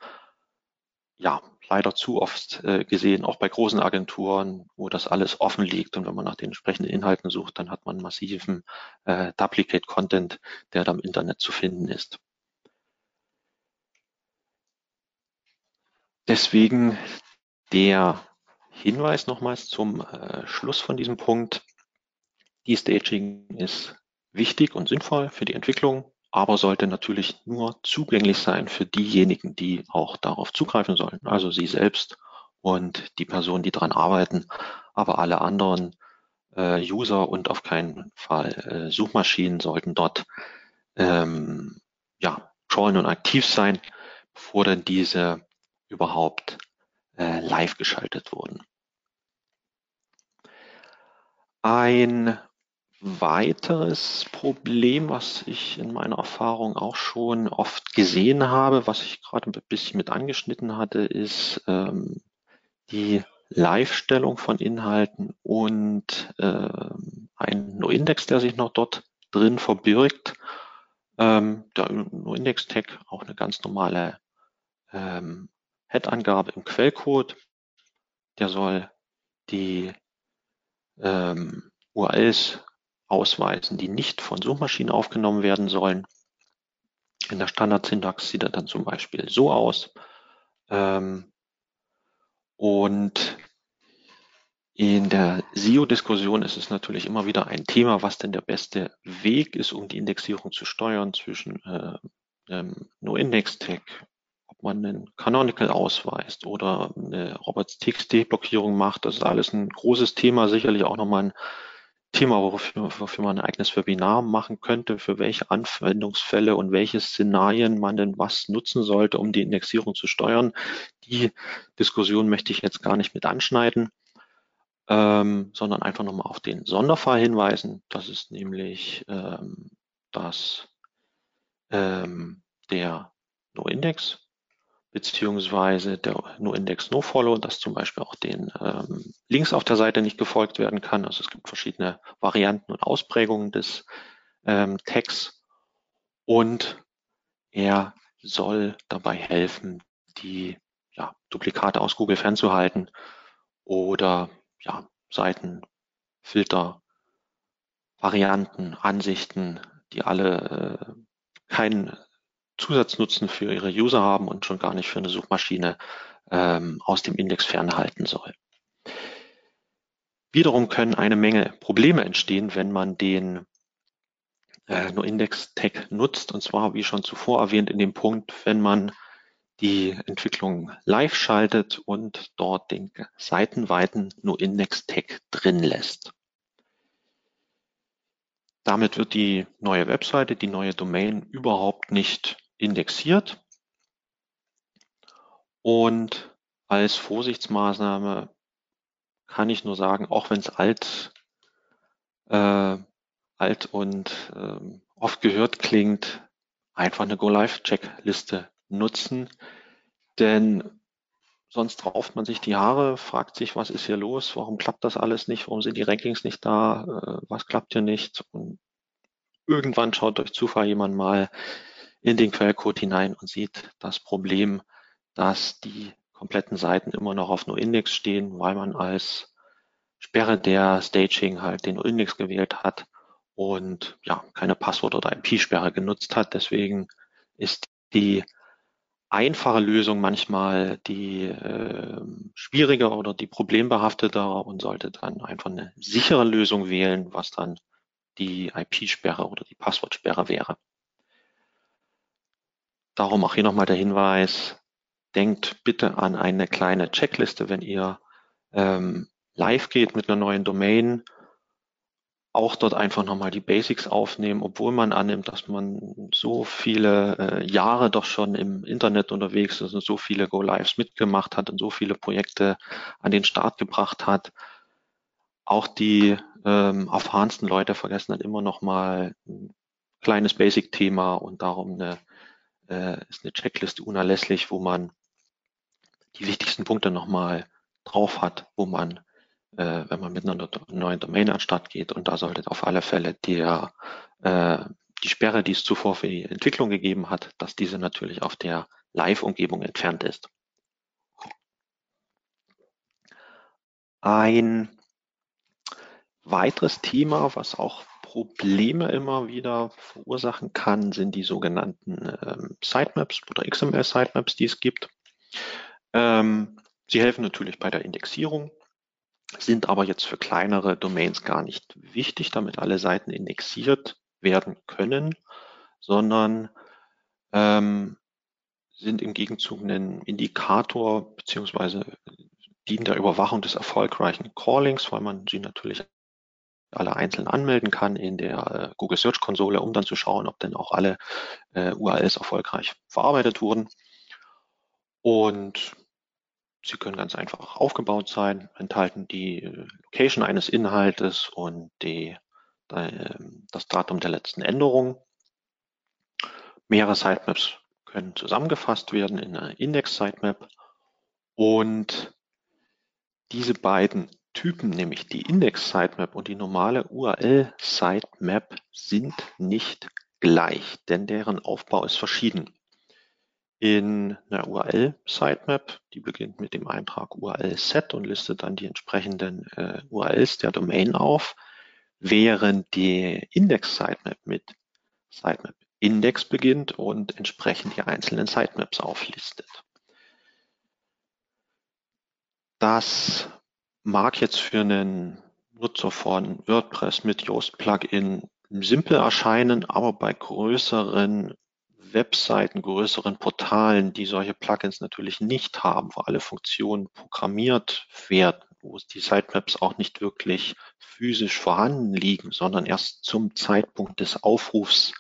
Ja, leider zu oft äh, gesehen, auch bei großen Agenturen, wo das alles offen liegt. Und wenn man nach den entsprechenden Inhalten sucht, dann hat man massiven äh, Duplicate Content, der da im Internet zu finden ist. Deswegen der Hinweis nochmals zum äh, Schluss von diesem Punkt. Die Staging ist wichtig und sinnvoll für die Entwicklung aber sollte natürlich nur zugänglich sein für diejenigen, die auch darauf zugreifen sollen, also Sie selbst und die Personen, die daran arbeiten, aber alle anderen äh, User und auf keinen Fall äh, Suchmaschinen sollten dort ähm, ja, crawlen und aktiv sein, bevor dann diese überhaupt äh, live geschaltet wurden. Ein weiteres Problem, was ich in meiner Erfahrung auch schon oft gesehen habe, was ich gerade ein bisschen mit angeschnitten hatte, ist ähm, die Live-Stellung von Inhalten und ähm, ein No-Index, der sich noch dort drin verbirgt. Ähm, der No-Index-Tag, auch eine ganz normale ähm, Head-Angabe im Quellcode. Der soll die ähm, URLs ausweisen, die nicht von Suchmaschinen aufgenommen werden sollen. In der Standardsyntax sieht er dann zum Beispiel so aus. Ähm, und in der SEO-Diskussion ist es natürlich immer wieder ein Thema, was denn der beste Weg ist, um die Indexierung zu steuern zwischen äh, ähm, No-Index-Tag, ob man einen Canonical ausweist oder eine Robots-TXT-Blockierung macht. Das ist alles ein großes Thema, sicherlich auch nochmal ein Thema, wofür, wofür man ein eigenes Webinar machen könnte, für welche Anwendungsfälle und welche Szenarien man denn was nutzen sollte, um die Indexierung zu steuern. Die Diskussion möchte ich jetzt gar nicht mit anschneiden, ähm, sondern einfach nochmal auf den Sonderfall hinweisen. Das ist nämlich, ähm, dass ähm, der No-Index beziehungsweise der No-Index No-Follow, dass zum Beispiel auch den ähm, Links auf der Seite nicht gefolgt werden kann. Also es gibt verschiedene Varianten und Ausprägungen des ähm, Tags und er soll dabei helfen, die ja, Duplikate aus Google fernzuhalten oder ja, Seiten, Filter, Varianten, Ansichten, die alle äh, keinen Zusatznutzen für ihre User haben und schon gar nicht für eine Suchmaschine ähm, aus dem Index fernhalten soll. Wiederum können eine Menge Probleme entstehen, wenn man den äh, No-Index-Tag nutzt. Und zwar, wie schon zuvor erwähnt, in dem Punkt, wenn man die Entwicklung live schaltet und dort den seitenweiten No-Index-Tag drin lässt. Damit wird die neue Webseite, die neue Domain überhaupt nicht indexiert und als Vorsichtsmaßnahme kann ich nur sagen, auch wenn es alt, äh, alt und äh, oft gehört klingt, einfach eine Go-Live-Checkliste nutzen, denn sonst rauft man sich die Haare, fragt sich, was ist hier los, warum klappt das alles nicht, warum sind die Rankings nicht da, äh, was klappt hier nicht? Und irgendwann schaut durch Zufall jemand mal in den Quellcode hinein und sieht das Problem, dass die kompletten Seiten immer noch auf NoIndex stehen, weil man als Sperre der Staging halt den NoIndex gewählt hat und ja, keine Passwort- oder IP-Sperre genutzt hat. Deswegen ist die einfache Lösung manchmal die äh, schwierige oder die problembehaftetere und sollte dann einfach eine sichere Lösung wählen, was dann die IP-Sperre oder die Passwortsperre wäre. Darum auch hier nochmal der Hinweis, denkt bitte an eine kleine Checkliste, wenn ihr ähm, live geht mit einer neuen Domain auch dort einfach nochmal die Basics aufnehmen, obwohl man annimmt, dass man so viele äh, Jahre doch schon im Internet unterwegs ist und so viele Go-Lives mitgemacht hat und so viele Projekte an den Start gebracht hat. Auch die ähm, erfahrensten Leute vergessen dann immer nochmal ein kleines Basic-Thema und darum eine, äh, ist eine Checkliste unerlässlich, wo man die wichtigsten Punkte nochmal drauf hat, wo man äh, wenn man mit einer neuen Domain an Start geht. Und da sollte auf alle Fälle der, äh, die Sperre, die es zuvor für die Entwicklung gegeben hat, dass diese natürlich auf der Live-Umgebung entfernt ist. Ein weiteres Thema, was auch Probleme immer wieder verursachen kann, sind die sogenannten ähm, Sitemaps oder XML-Sitemaps, die es gibt. Ähm, sie helfen natürlich bei der Indexierung sind aber jetzt für kleinere Domains gar nicht wichtig, damit alle Seiten indexiert werden können, sondern ähm, sind im Gegenzug ein Indikator beziehungsweise dienen der Überwachung des erfolgreichen Callings, weil man sie natürlich alle einzeln anmelden kann in der äh, Google Search Konsole, um dann zu schauen, ob denn auch alle äh, URLs erfolgreich verarbeitet wurden. Und Sie können ganz einfach aufgebaut sein, enthalten die äh, Location eines Inhaltes und die, ähm, das Datum der letzten Änderung. Mehrere Sitemaps können zusammengefasst werden in einer Index-Sitemap und diese beiden Typen, nämlich die Index-Sitemap und die normale URL-Sitemap, sind nicht gleich, denn deren Aufbau ist verschieden in einer URL-Sitemap, die beginnt mit dem Eintrag URL-Set und listet dann die entsprechenden äh, URLs der Domain auf, während die Index-Sitemap mit Sitemap-Index beginnt und entsprechend die einzelnen Sitemaps auflistet. Das mag jetzt für einen Nutzer von WordPress mit Yoast Plugin simpel erscheinen, aber bei größeren Webseiten, größeren Portalen, die solche Plugins natürlich nicht haben, wo alle Funktionen programmiert werden, wo die Sitemaps auch nicht wirklich physisch vorhanden liegen, sondern erst zum Zeitpunkt des Aufrufs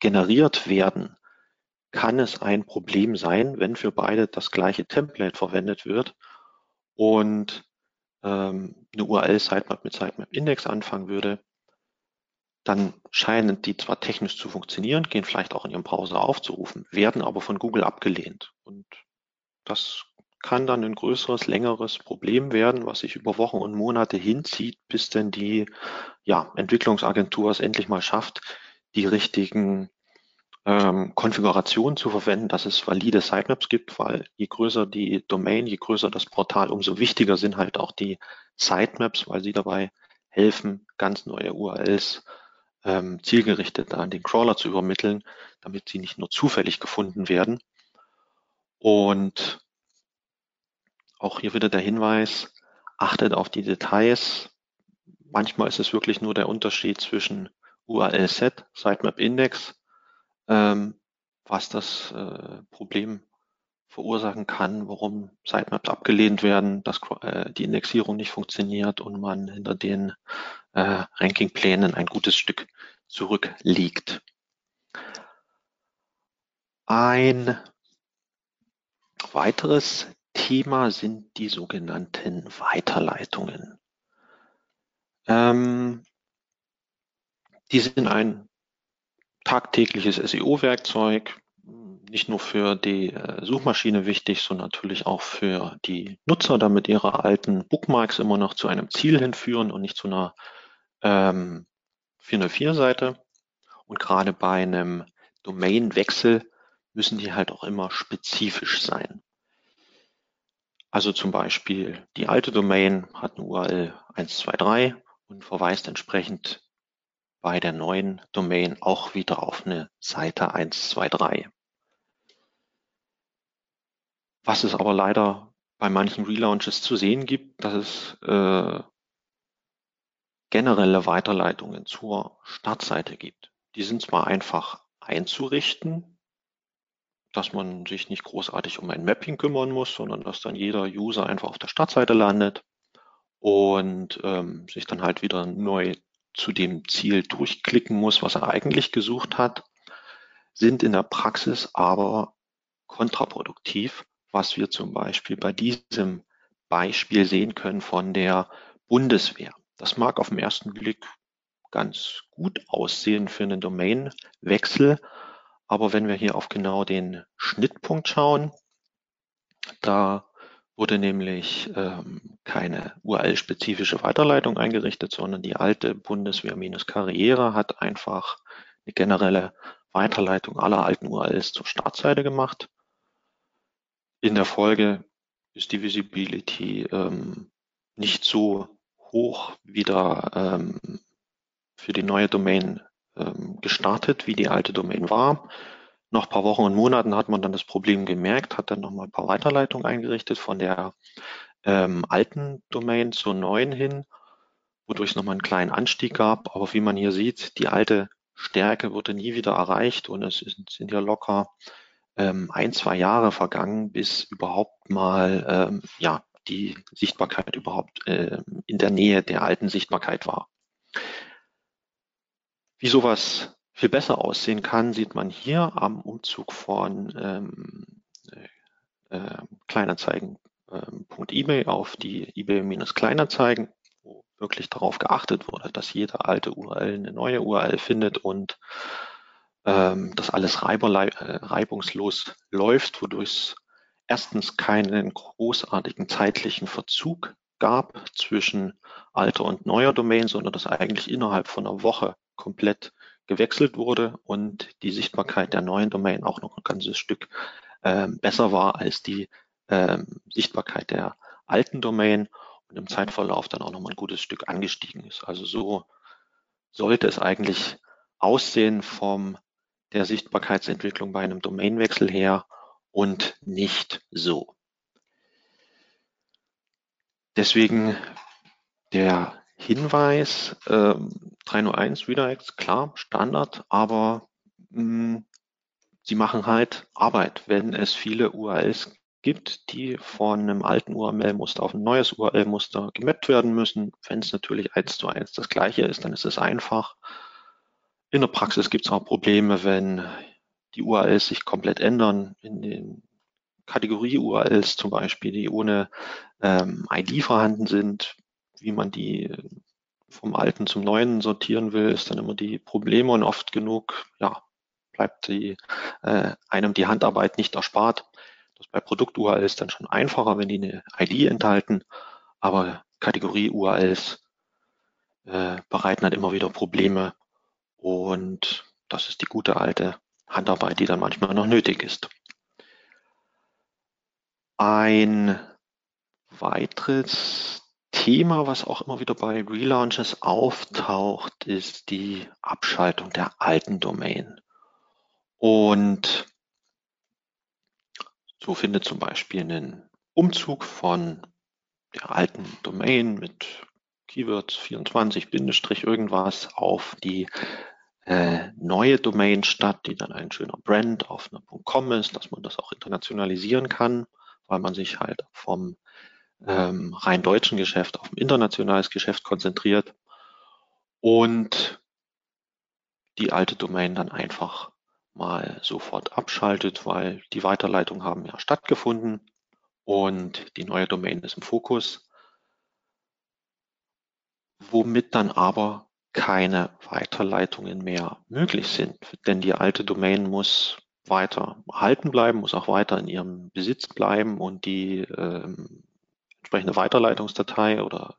generiert werden, kann es ein Problem sein, wenn für beide das gleiche Template verwendet wird und ähm, eine URL-Sitemap mit Sitemap-Index anfangen würde, dann scheinen die zwar technisch zu funktionieren, gehen vielleicht auch in Ihrem Browser aufzurufen, werden aber von Google abgelehnt. Und das kann dann ein größeres, längeres Problem werden, was sich über Wochen und Monate hinzieht, bis denn die ja, Entwicklungsagentur es endlich mal schafft, die richtigen ähm, Konfigurationen zu verwenden, dass es valide Sitemaps gibt, weil je größer die Domain, je größer das Portal, umso wichtiger sind halt auch die Sitemaps, weil sie dabei helfen, ganz neue URLs ähm, zielgerichtet an den Crawler zu übermitteln, damit sie nicht nur zufällig gefunden werden. Und auch hier wieder der Hinweis, achtet auf die Details. Manchmal ist es wirklich nur der Unterschied zwischen URL-Set, Sitemap-Index, ähm, was das äh, Problem verursachen kann, warum Sitemaps abgelehnt werden, dass äh, die Indexierung nicht funktioniert und man hinter den äh, Rankingplänen ein gutes Stück zurückliegt. Ein weiteres Thema sind die sogenannten Weiterleitungen. Ähm, die sind ein tagtägliches SEO-Werkzeug, nicht nur für die äh, Suchmaschine wichtig, sondern natürlich auch für die Nutzer, damit ihre alten Bookmarks immer noch zu einem Ziel hinführen und nicht zu einer ähm, 404-Seite. Und gerade bei einem Domainwechsel müssen die halt auch immer spezifisch sein. Also zum Beispiel die alte Domain hat eine URL 123 und verweist entsprechend bei der neuen Domain auch wieder auf eine Seite 123. Was es aber leider bei manchen Relaunches zu sehen gibt, dass es äh, generelle Weiterleitungen zur Startseite gibt. Die sind zwar einfach einzurichten, dass man sich nicht großartig um ein Mapping kümmern muss, sondern dass dann jeder User einfach auf der Startseite landet und ähm, sich dann halt wieder neu zu dem Ziel durchklicken muss, was er eigentlich gesucht hat, sind in der Praxis aber kontraproduktiv, was wir zum Beispiel bei diesem Beispiel sehen können von der Bundeswehr. Das mag auf den ersten Blick ganz gut aussehen für einen Domainwechsel, aber wenn wir hier auf genau den Schnittpunkt schauen, da wurde nämlich ähm, keine URL-spezifische Weiterleitung eingerichtet, sondern die alte Bundeswehr-Karriere hat einfach eine generelle Weiterleitung aller alten URLs zur Startseite gemacht. In der Folge ist die Visibility ähm, nicht so hoch wieder ähm, für die neue Domain ähm, gestartet, wie die alte Domain war. Nach ein paar Wochen und Monaten hat man dann das Problem gemerkt, hat dann nochmal ein paar Weiterleitungen eingerichtet von der ähm, alten Domain zur neuen hin, wodurch es nochmal einen kleinen Anstieg gab. Aber wie man hier sieht, die alte Stärke wurde nie wieder erreicht und es sind ja locker ähm, ein, zwei Jahre vergangen, bis überhaupt mal ähm, ja, die Sichtbarkeit überhaupt äh, in der Nähe der alten Sichtbarkeit war. Wie sowas viel besser aussehen kann, sieht man hier am Umzug von ähm, äh, Kleinanzeigen.eBay ähm, auf die eBay-Kleinanzeigen, wo wirklich darauf geachtet wurde, dass jede alte URL eine neue URL findet und ähm, dass alles äh, reibungslos läuft, wodurch es erstens keinen großartigen zeitlichen Verzug gab zwischen alter und neuer Domain, sondern dass eigentlich innerhalb von einer Woche komplett gewechselt wurde und die Sichtbarkeit der neuen Domain auch noch ein ganzes Stück äh, besser war als die äh, Sichtbarkeit der alten Domain und im Zeitverlauf dann auch noch mal ein gutes Stück angestiegen ist. Also so sollte es eigentlich aussehen vom der Sichtbarkeitsentwicklung bei einem Domainwechsel her und nicht so. Deswegen der Hinweis, äh, 301 Redirects, klar, Standard, aber mh, hm, sie machen halt Arbeit, wenn es viele URLs gibt, die von einem alten URL-Muster auf ein neues URL-Muster gemappt werden müssen. Wenn es natürlich eins zu eins das gleiche ist, dann ist es einfach. In der Praxis gibt es auch Probleme, wenn die URLs sich komplett ändern. In den Kategorie-URLs zum Beispiel, die ohne ähm, ID vorhanden sind, wie man die vom Alten zum Neuen sortieren will, ist dann immer die Probleme und oft genug, ja, bleibt die, äh, einem die Handarbeit nicht erspart. Das bei Produkt-URLs dann schon einfacher, wenn die eine ID enthalten, aber Kategorie-URLs äh, bereiten halt immer wieder Probleme und das ist die gute alte Handarbeit, die dann manchmal noch nötig ist. Ein weiteres Thema, was auch immer wieder bei Relaunches auftaucht, ist die Abschaltung der alten Domain. Und so findet zum Beispiel ein Umzug von der alten Domain mit Keywords 24 Bindestrich irgendwas auf die äh, neue Domain statt, die dann ein schöner Brand auf einer .com ist, dass man das auch internationalisieren kann, weil man sich halt vom ähm, rein deutschen Geschäft auf ein internationales Geschäft konzentriert und die alte Domain dann einfach mal sofort abschaltet, weil die Weiterleitungen haben ja stattgefunden und die neue Domain ist im Fokus, womit dann aber keine Weiterleitungen mehr möglich sind, denn die alte Domain muss weiter erhalten bleiben, muss auch weiter in ihrem Besitz bleiben und die ähm, entsprechende Weiterleitungsdatei oder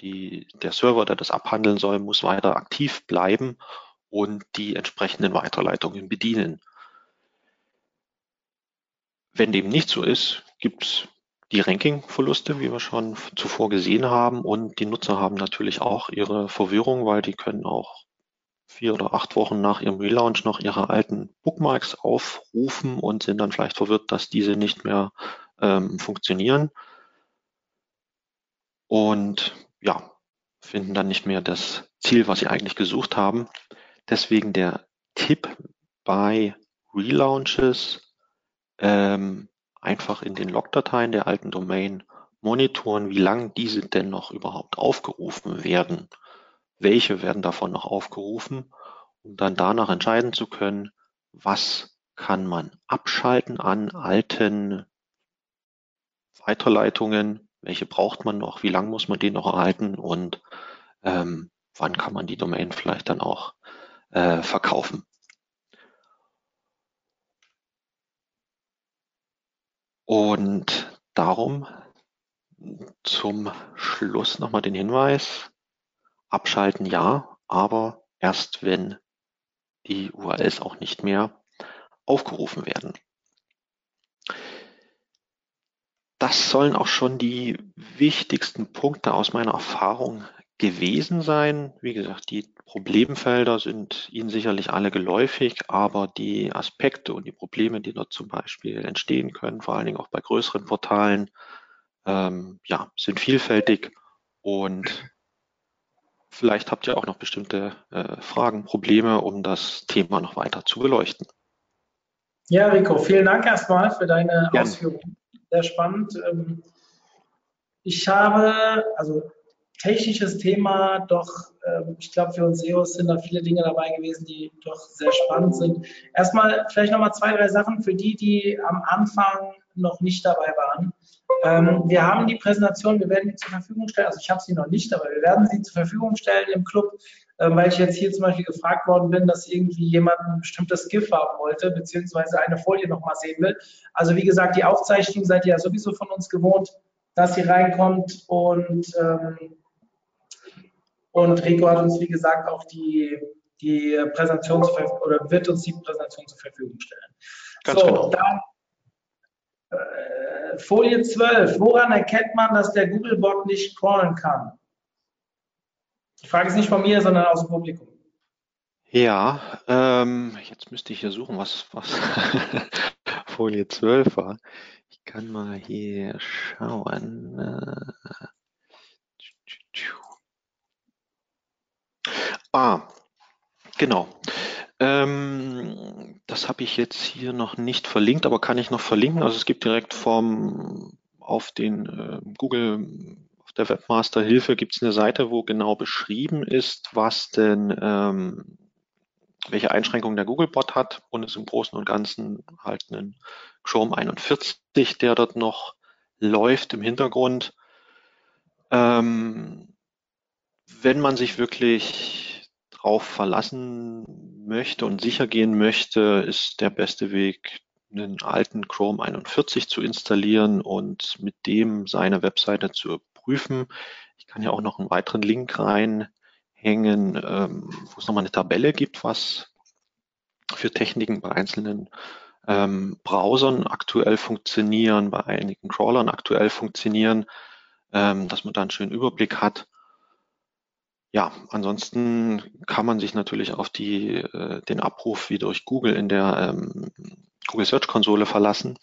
die, der Server, der das abhandeln soll, muss weiter aktiv bleiben und die entsprechenden Weiterleitungen bedienen. Wenn dem nicht so ist, gibt es die Ranking-Verluste, wie wir schon zuvor gesehen haben, und die Nutzer haben natürlich auch ihre Verwirrung, weil die können auch vier oder acht Wochen nach ihrem Relaunch noch ihre alten Bookmarks aufrufen und sind dann vielleicht verwirrt, dass diese nicht mehr ähm, funktionieren. Und ja, finden dann nicht mehr das Ziel, was sie eigentlich gesucht haben. Deswegen der Tipp bei Relaunches, ähm, einfach in den Logdateien der alten Domain monitoren, wie lange diese denn noch überhaupt aufgerufen werden. Welche werden davon noch aufgerufen, um dann danach entscheiden zu können, was kann man abschalten an alten Weiterleitungen, welche braucht man noch, wie lange muss man den noch erhalten und ähm, wann kann man die Domain vielleicht dann auch äh, verkaufen. Und darum zum Schluss nochmal den Hinweis, abschalten ja, aber erst wenn die URLs auch nicht mehr aufgerufen werden. Das sollen auch schon die wichtigsten Punkte aus meiner Erfahrung gewesen sein. Wie gesagt, die Problemfelder sind Ihnen sicherlich alle geläufig, aber die Aspekte und die Probleme, die dort zum Beispiel entstehen können, vor allen Dingen auch bei größeren Portalen, ähm, ja, sind vielfältig und vielleicht habt ihr auch noch bestimmte äh, Fragen, Probleme, um das Thema noch weiter zu beleuchten. Ja, Rico, vielen Dank erstmal für deine Gerne. Ausführungen. Sehr spannend. Ähm, ich habe, also technisches Thema, doch ähm, ich glaube, für uns SEOs sind da viele Dinge dabei gewesen, die doch sehr spannend sind. Erstmal vielleicht nochmal zwei, drei Sachen für die, die am Anfang noch nicht dabei waren. Ähm, wir haben die Präsentation, wir werden die zur Verfügung stellen. Also ich habe sie noch nicht, aber wir werden sie zur Verfügung stellen im Club, weil ich jetzt hier zum Beispiel gefragt worden bin, dass irgendwie jemand ein bestimmtes GIF haben wollte, beziehungsweise eine Folie nochmal sehen will. Also wie gesagt, die Aufzeichnung seid ihr ja sowieso von uns gewohnt, dass sie reinkommt und ähm, und Rico hat uns, wie gesagt, auch die, die Präsentation oder wird uns die Präsentation zur Verfügung stellen. Ganz so, genau. dann äh, Folie 12. Woran erkennt man, dass der Googlebot nicht crawlen kann? Die Frage ist nicht von mir, sondern aus dem Publikum. Ja, ähm, jetzt müsste ich hier suchen, was, was Folie 12 war. Ich kann mal hier schauen. Äh, Ah, genau. Ähm, das habe ich jetzt hier noch nicht verlinkt, aber kann ich noch verlinken. Also es gibt direkt vom auf den äh, Google der Webmaster Hilfe gibt es eine Seite, wo genau beschrieben ist, was denn ähm, welche Einschränkungen der Googlebot hat und es im Großen und Ganzen halt einen Chrome 41, der dort noch läuft im Hintergrund. Ähm, wenn man sich wirklich drauf verlassen möchte und sicher gehen möchte, ist der beste Weg, einen alten Chrome 41 zu installieren und mit dem seine Webseite zu prüfen. Ich kann ja auch noch einen weiteren Link reinhängen, ähm, wo es nochmal eine Tabelle gibt, was für Techniken bei einzelnen ähm, Browsern aktuell funktionieren, bei einigen Crawlern aktuell funktionieren, ähm, dass man da einen schönen Überblick hat. Ja, ansonsten kann man sich natürlich auf die, äh, den Abruf wie durch Google in der ähm, Google Search Konsole verlassen,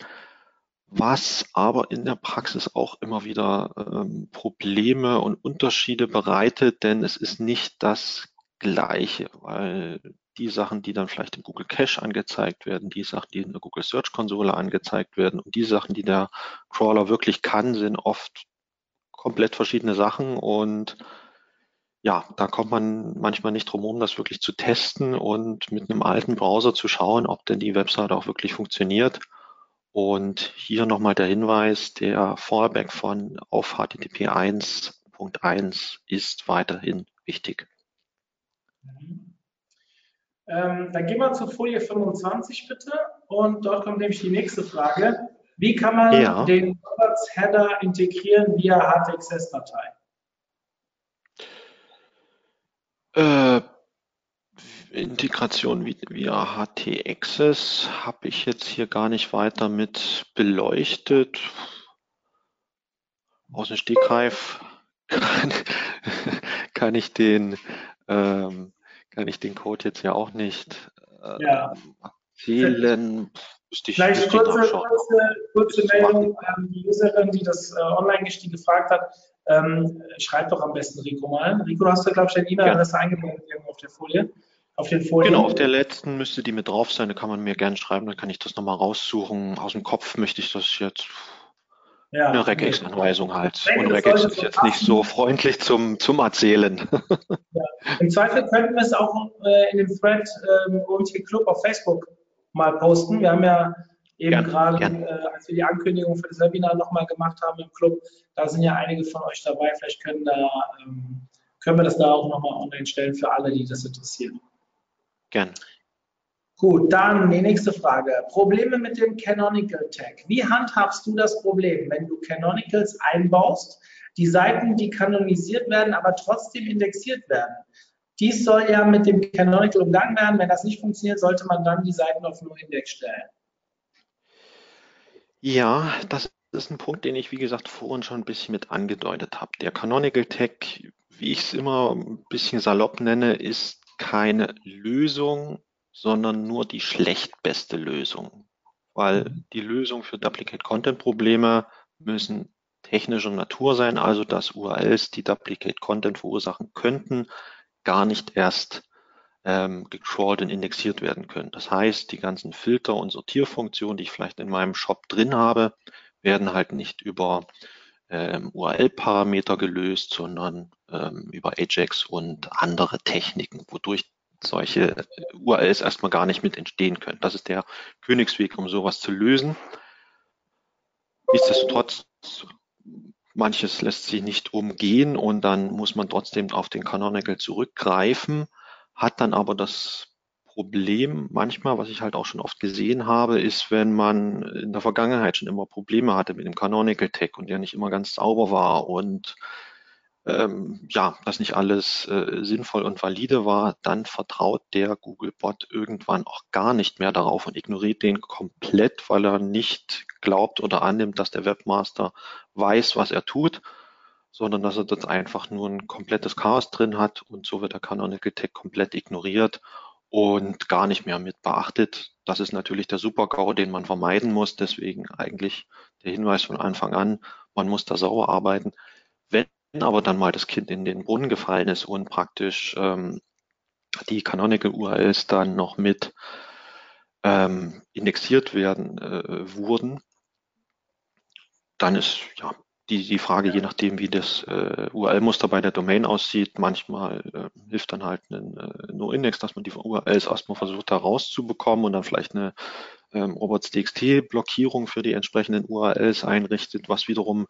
was aber in der Praxis auch immer wieder ähm, Probleme und Unterschiede bereitet, denn es ist nicht das Gleiche, weil die Sachen, die dann vielleicht im Google Cache angezeigt werden, die Sachen, die in der Google Search Konsole angezeigt werden und die Sachen, die der Crawler wirklich kann, sind oft komplett verschiedene Sachen und ja, da kommt man manchmal nicht drum herum, das wirklich zu testen und mit einem alten Browser zu schauen, ob denn die Website auch wirklich funktioniert. Und hier nochmal der Hinweis, der Fallback von auf HTTP 1.1 ist weiterhin wichtig. Ähm, dann gehen wir zur Folie 25 bitte und dort kommt nämlich die nächste Frage. Wie kann man Ja. den Header integrieren via HTXS-Datei? Äh, Integration vi- via HT-Access habe ich jetzt hier gar nicht weiter mit beleuchtet. Aus dem Stegreif kann, kann ich den, ähm, kann ich den Code jetzt ja auch nicht äh, Ja. erzählen. Ich, Vielleicht kurze, kurze, kurze Meldung an die Userin, die das äh, Online-Gestieg gefragt hat. Ähm, schreib doch am besten Rico mal. Rico, du hast da, glaube ich, deine E-Mail-Adresse eingeblendet irgendwo auf der Folie. Auf den Folien. Genau, auf der letzten müsste die mit drauf sein, da kann man mir gerne schreiben, dann kann ich das nochmal raussuchen. Aus dem Kopf möchte ich das jetzt ja, eine. Regex-Anweisung halt. Denke, Und Regex ist jetzt nicht so freundlich zum, zum Erzählen. Im Zweifel könnten wir es auch äh, in dem Thread ähm, OMT Club auf Facebook mal posten. Wir haben ja eben Gern, gerade, gern. äh, als wir die Ankündigung für das Webinar nochmal gemacht haben im Club, da sind ja einige von euch dabei. Vielleicht können, da, ähm, können wir das da auch nochmal online stellen für alle, die das interessieren. Gern. Gut, dann die nächste Frage. Probleme mit dem Canonical Tag. Wie handhabst du das Problem, wenn du Canonicals einbaust, die Seiten, die kanonisiert werden, aber trotzdem indexiert werden? Dies soll ja mit dem Canonical umgangen werden. Wenn das nicht funktioniert, sollte man dann die Seiten auf No-Index stellen. Ja, das ist ein Punkt, den ich, wie gesagt, vorhin schon ein bisschen mit angedeutet habe. Der Canonical Tag, wie ich es immer ein bisschen salopp nenne, ist keine Lösung, sondern nur die schlechtbeste Lösung. Weil die Lösung für Duplicate-Content-Probleme müssen technischer Natur sein, also dass URLs, die Duplicate-Content verursachen könnten, gar nicht erst ähm, gecrawlt und indexiert werden können. Das heißt, die ganzen Filter und Sortierfunktionen, die ich vielleicht in meinem Shop drin habe, werden halt nicht über ähm, URL-Parameter gelöst, sondern ähm, über Ajax und andere Techniken, wodurch solche äh, URLs erstmal gar nicht mit entstehen können. Das ist der Königsweg, um sowas zu lösen. Nichtsdestotrotz, manches lässt sich nicht umgehen und dann muss man trotzdem auf den Canonical zurückgreifen, hat dann aber das Problem manchmal, was ich halt auch schon oft gesehen habe, ist, wenn man in der Vergangenheit schon immer Probleme hatte mit dem Canonical Tag und der nicht immer ganz sauber war und ähm, ja, das nicht alles äh, sinnvoll und valide war, dann vertraut der Googlebot irgendwann auch gar nicht mehr darauf und ignoriert den komplett, weil er nicht glaubt oder annimmt, dass der Webmaster weiß, was er tut, sondern dass er dort einfach nur ein komplettes Chaos drin hat und so wird der Canonical Tag komplett ignoriert und gar nicht mehr mit beachtet. Das ist natürlich der Super-GAU, den man vermeiden muss. Deswegen eigentlich der Hinweis von Anfang an, man muss da sauber arbeiten. Wenn aber dann mal das Kind in den Brunnen gefallen ist und praktisch ähm, die Canonical URLs dann noch mit ähm, indexiert werden äh, wurden, dann ist ja die, die Frage, je nachdem, wie das äh, URL-Muster bei der Domain aussieht, manchmal äh, hilft dann halt ein äh, No-Index, dass man die URLs erstmal versucht, da rauszubekommen und dann vielleicht eine ähm, robots.txt-Blockierung für die entsprechenden URLs einrichtet, was wiederum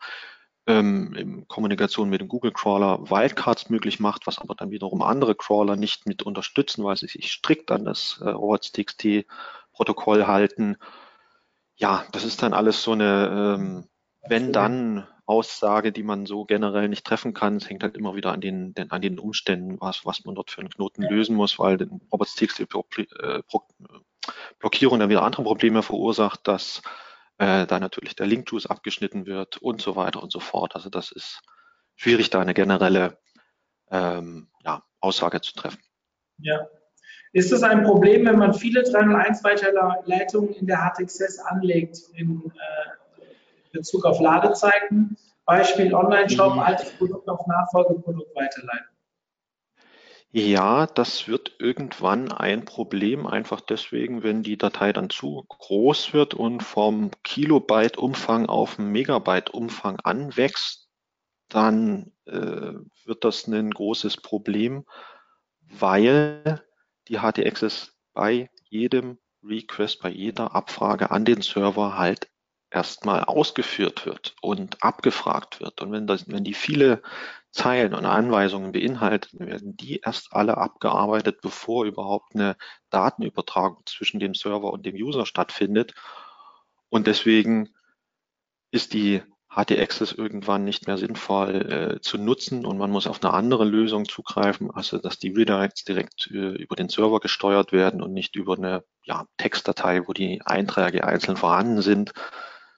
ähm, in Kommunikation mit dem Google-Crawler Wildcards möglich macht, was aber dann wiederum andere Crawler nicht mit unterstützen, weil sie sich strikt an das äh, robots.txt-Protokoll halten. Ja, das ist dann alles so eine ähm, wenn dann Aussage, die man so generell nicht treffen kann. Es hängt halt immer wieder an den, den an den Umständen, was, was man dort für einen Knoten lösen muss, weil den robots.txt Blockierung dann wieder andere Probleme verursacht, dass äh, da natürlich der Link-Juice abgeschnitten wird und so weiter und so fort. Also das ist schwierig, da eine generelle ähm, ja, Aussage zu treffen. Ja. Ist es ein Problem, wenn man viele 301 Weiterleitungen in der HTXS anlegt in äh, Bezug auf Ladezeiten? Beispiel Online-Shop, Mhm. altes Produkt auf Nachfolgeprodukt weiterleiten. Ja, das wird irgendwann ein Problem, einfach deswegen, wenn die Datei dann zu groß wird und vom Kilobyte-Umfang auf Megabyte-Umfang anwächst, dann äh, wird das ein großes Problem, weil die HT-Access bei jedem Request, bei jeder Abfrage an den Server halt erstmal ausgeführt wird und abgefragt wird. Und wenn, das, wenn die viele Zeilen und Anweisungen beinhaltet, werden die erst alle abgearbeitet, bevor überhaupt eine Datenübertragung zwischen dem Server und dem User stattfindet. Und deswegen ist die HT-Access irgendwann nicht mehr sinnvoll äh, zu nutzen und man muss auf eine andere Lösung zugreifen, also dass die Redirects direkt äh, über den Server gesteuert werden und nicht über eine ja, Textdatei, wo die Einträge einzeln vorhanden sind.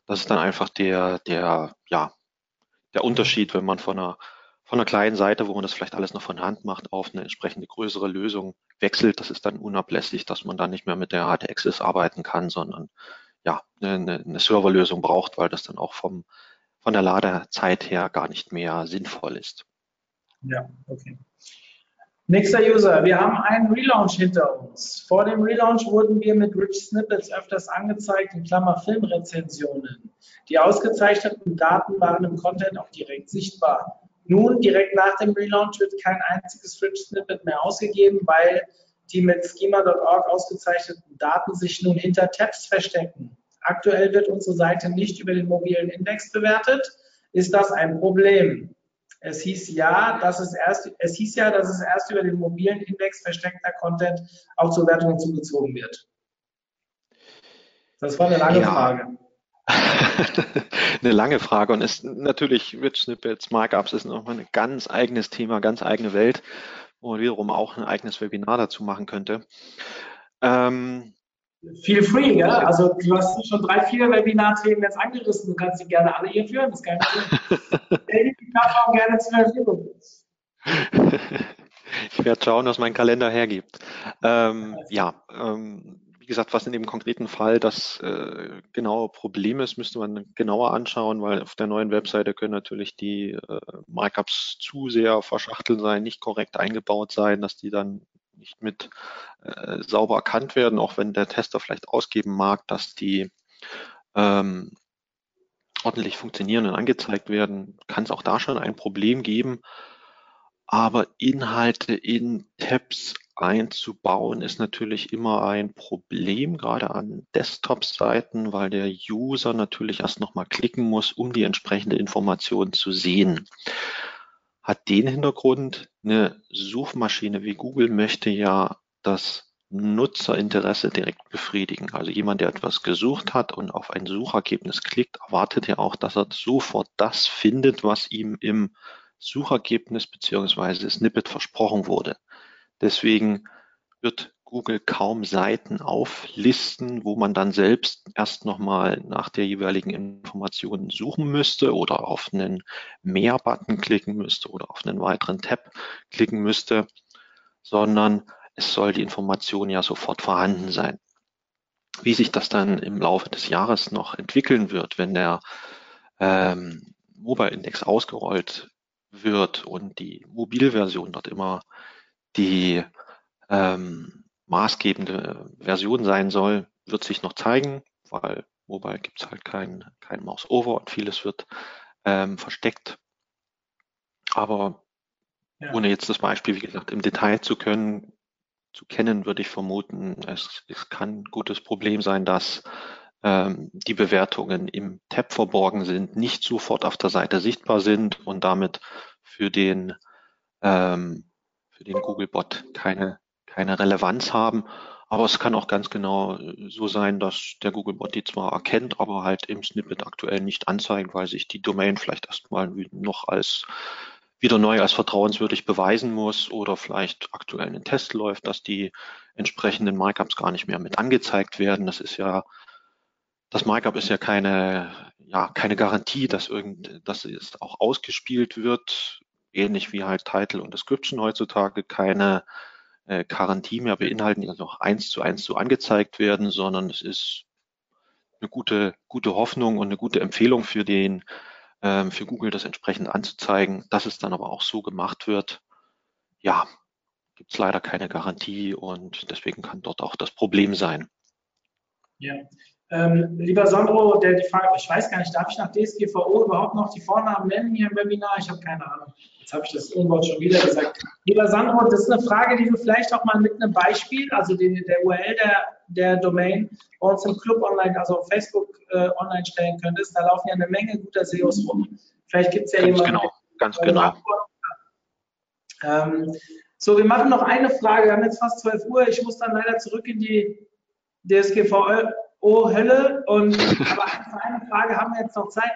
Das ist dann einfach der, der, ja, der Unterschied, wenn man von einer, von einer kleinen Seite, wo man das vielleicht alles noch von Hand macht, auf eine entsprechende größere Lösung wechselt. Das ist dann unablässig, dass man dann nicht mehr mit der HT-Access arbeiten kann, sondern ja, eine, eine Serverlösung braucht, weil das dann auch vom von der Ladezeit her gar nicht mehr sinnvoll ist. Ja, okay. Nächster User, wir haben einen Relaunch hinter uns. Vor dem Relaunch wurden wir mit Rich Snippets öfters angezeigt, in Klammer Filmrezensionen. Die ausgezeichneten Daten waren im Content auch direkt sichtbar. Nun, direkt nach dem Relaunch wird kein einziges Rich Snippet mehr ausgegeben, weil die mit schema.org ausgezeichneten Daten sich nun hinter Tabs verstecken. Aktuell wird unsere Seite nicht über den mobilen Index bewertet. Ist das ein Problem? Es hieß ja, dass es erst, es hieß ja, dass es erst über den mobilen Index versteckter Content auch zur Wertung hinzugezogen wird. Das war eine lange ja. Frage. eine lange Frage und ist natürlich Rich Snippets, Markups ist nochmal ein ganz eigenes Thema, ganz eigene Welt, wo man wiederum auch ein eigenes Webinar dazu machen könnte. Ähm, Feel free, gell? Also du hast schon drei, vier Webinar-Themen jetzt angerissen. Du kannst sie gerne alle hier führen. Das ist kein Problem. die Plattform gerne zur Verfügung. Ich werde schauen, was mein Kalender hergibt. Ähm, ja, ähm, wie gesagt, was in dem konkreten Fall das äh, genaue Problem ist, müsste man genauer anschauen, weil auf der neuen Webseite können natürlich die äh, Markups zu sehr verschachtelt sein, nicht korrekt eingebaut sein, dass die dann nicht mit äh, sauber erkannt werden, auch wenn der Tester vielleicht ausgeben mag, dass die ähm, ordentlich funktionieren und angezeigt werden, kann es auch da schon ein Problem geben. Aber Inhalte in Tabs einzubauen ist natürlich immer ein Problem, gerade an Desktop-Seiten, weil der User natürlich erst nochmal klicken muss, um die entsprechende Information zu sehen hat den Hintergrund, eine Suchmaschine wie Google möchte ja das Nutzerinteresse direkt befriedigen. Also jemand, der etwas gesucht hat und auf ein Suchergebnis klickt, erwartet ja auch, dass er sofort das findet, was ihm im Suchergebnis beziehungsweise Snippet versprochen wurde. Deswegen wird Google kaum Seiten auflisten, wo man dann selbst erst nochmal nach der jeweiligen Information suchen müsste oder auf einen Mehr-Button klicken müsste oder auf einen weiteren Tab klicken müsste, sondern es soll die Information ja sofort vorhanden sein. Wie sich das dann im Laufe des Jahres noch entwickeln wird, wenn der ähm, Mobile Index ausgerollt wird und die Mobilversion dort immer die ähm, maßgebende Version sein soll, wird sich noch zeigen, weil Mobile gibt es halt kein, kein Mouse-Over und vieles wird ähm, versteckt. Aber ja. ohne jetzt das Beispiel, wie gesagt, im Detail zu können, zu kennen, würde ich vermuten, es, es kann ein gutes Problem sein, dass ähm, die Bewertungen im Tab verborgen sind, nicht sofort auf der Seite sichtbar sind und damit für den, ähm, für den Googlebot keine keine Relevanz haben. Aber es kann auch ganz genau äh, so sein, dass der Googlebot die zwar erkennt, aber halt im Snippet aktuell nicht anzeigt, weil sich die Domain vielleicht erstmal noch als wieder neu als vertrauenswürdig beweisen muss oder vielleicht aktuell ein Test läuft, dass die entsprechenden Markups gar nicht mehr mit angezeigt werden. Das ist ja, das Markup ist ja keine, ja, keine Garantie, dass irgend, dass es auch ausgespielt wird, ähnlich wie halt Title und Description heutzutage keine äh, Quarantin mehr beinhalten, die also auch eins zu eins so angezeigt werden, sondern es ist eine gute, gute Hoffnung und eine gute Empfehlung für den, ähm, für Google das entsprechend anzuzeigen, dass es dann aber auch so gemacht wird. Ja, gibt es leider keine Garantie und deswegen kann dort auch das Problem sein. Ja. Ähm, lieber Sandro, der die Frage, ich weiß gar nicht, darf ich nach DSGVO überhaupt noch die Vornamen nennen hier im Webinar? Ich habe keine Ahnung. Jetzt habe ich das irgendwann schon wieder gesagt. Lieber Sandro, das ist eine Frage, die du vielleicht auch mal mit einem Beispiel, also den, der URL der, der Domain bei uns im Club online, also auf Facebook äh, online stellen könntest. Da laufen ja eine Menge guter SEOs rum. Vielleicht gibt es ja Ganz jemanden, genau, ganz genau. ähm, so, wir machen noch eine Frage. Wir haben jetzt fast 12 Uhr. Ich muss dann leider zurück in die DSGVO-Hölle. Und aber für eine Frage haben wir jetzt noch Zeit.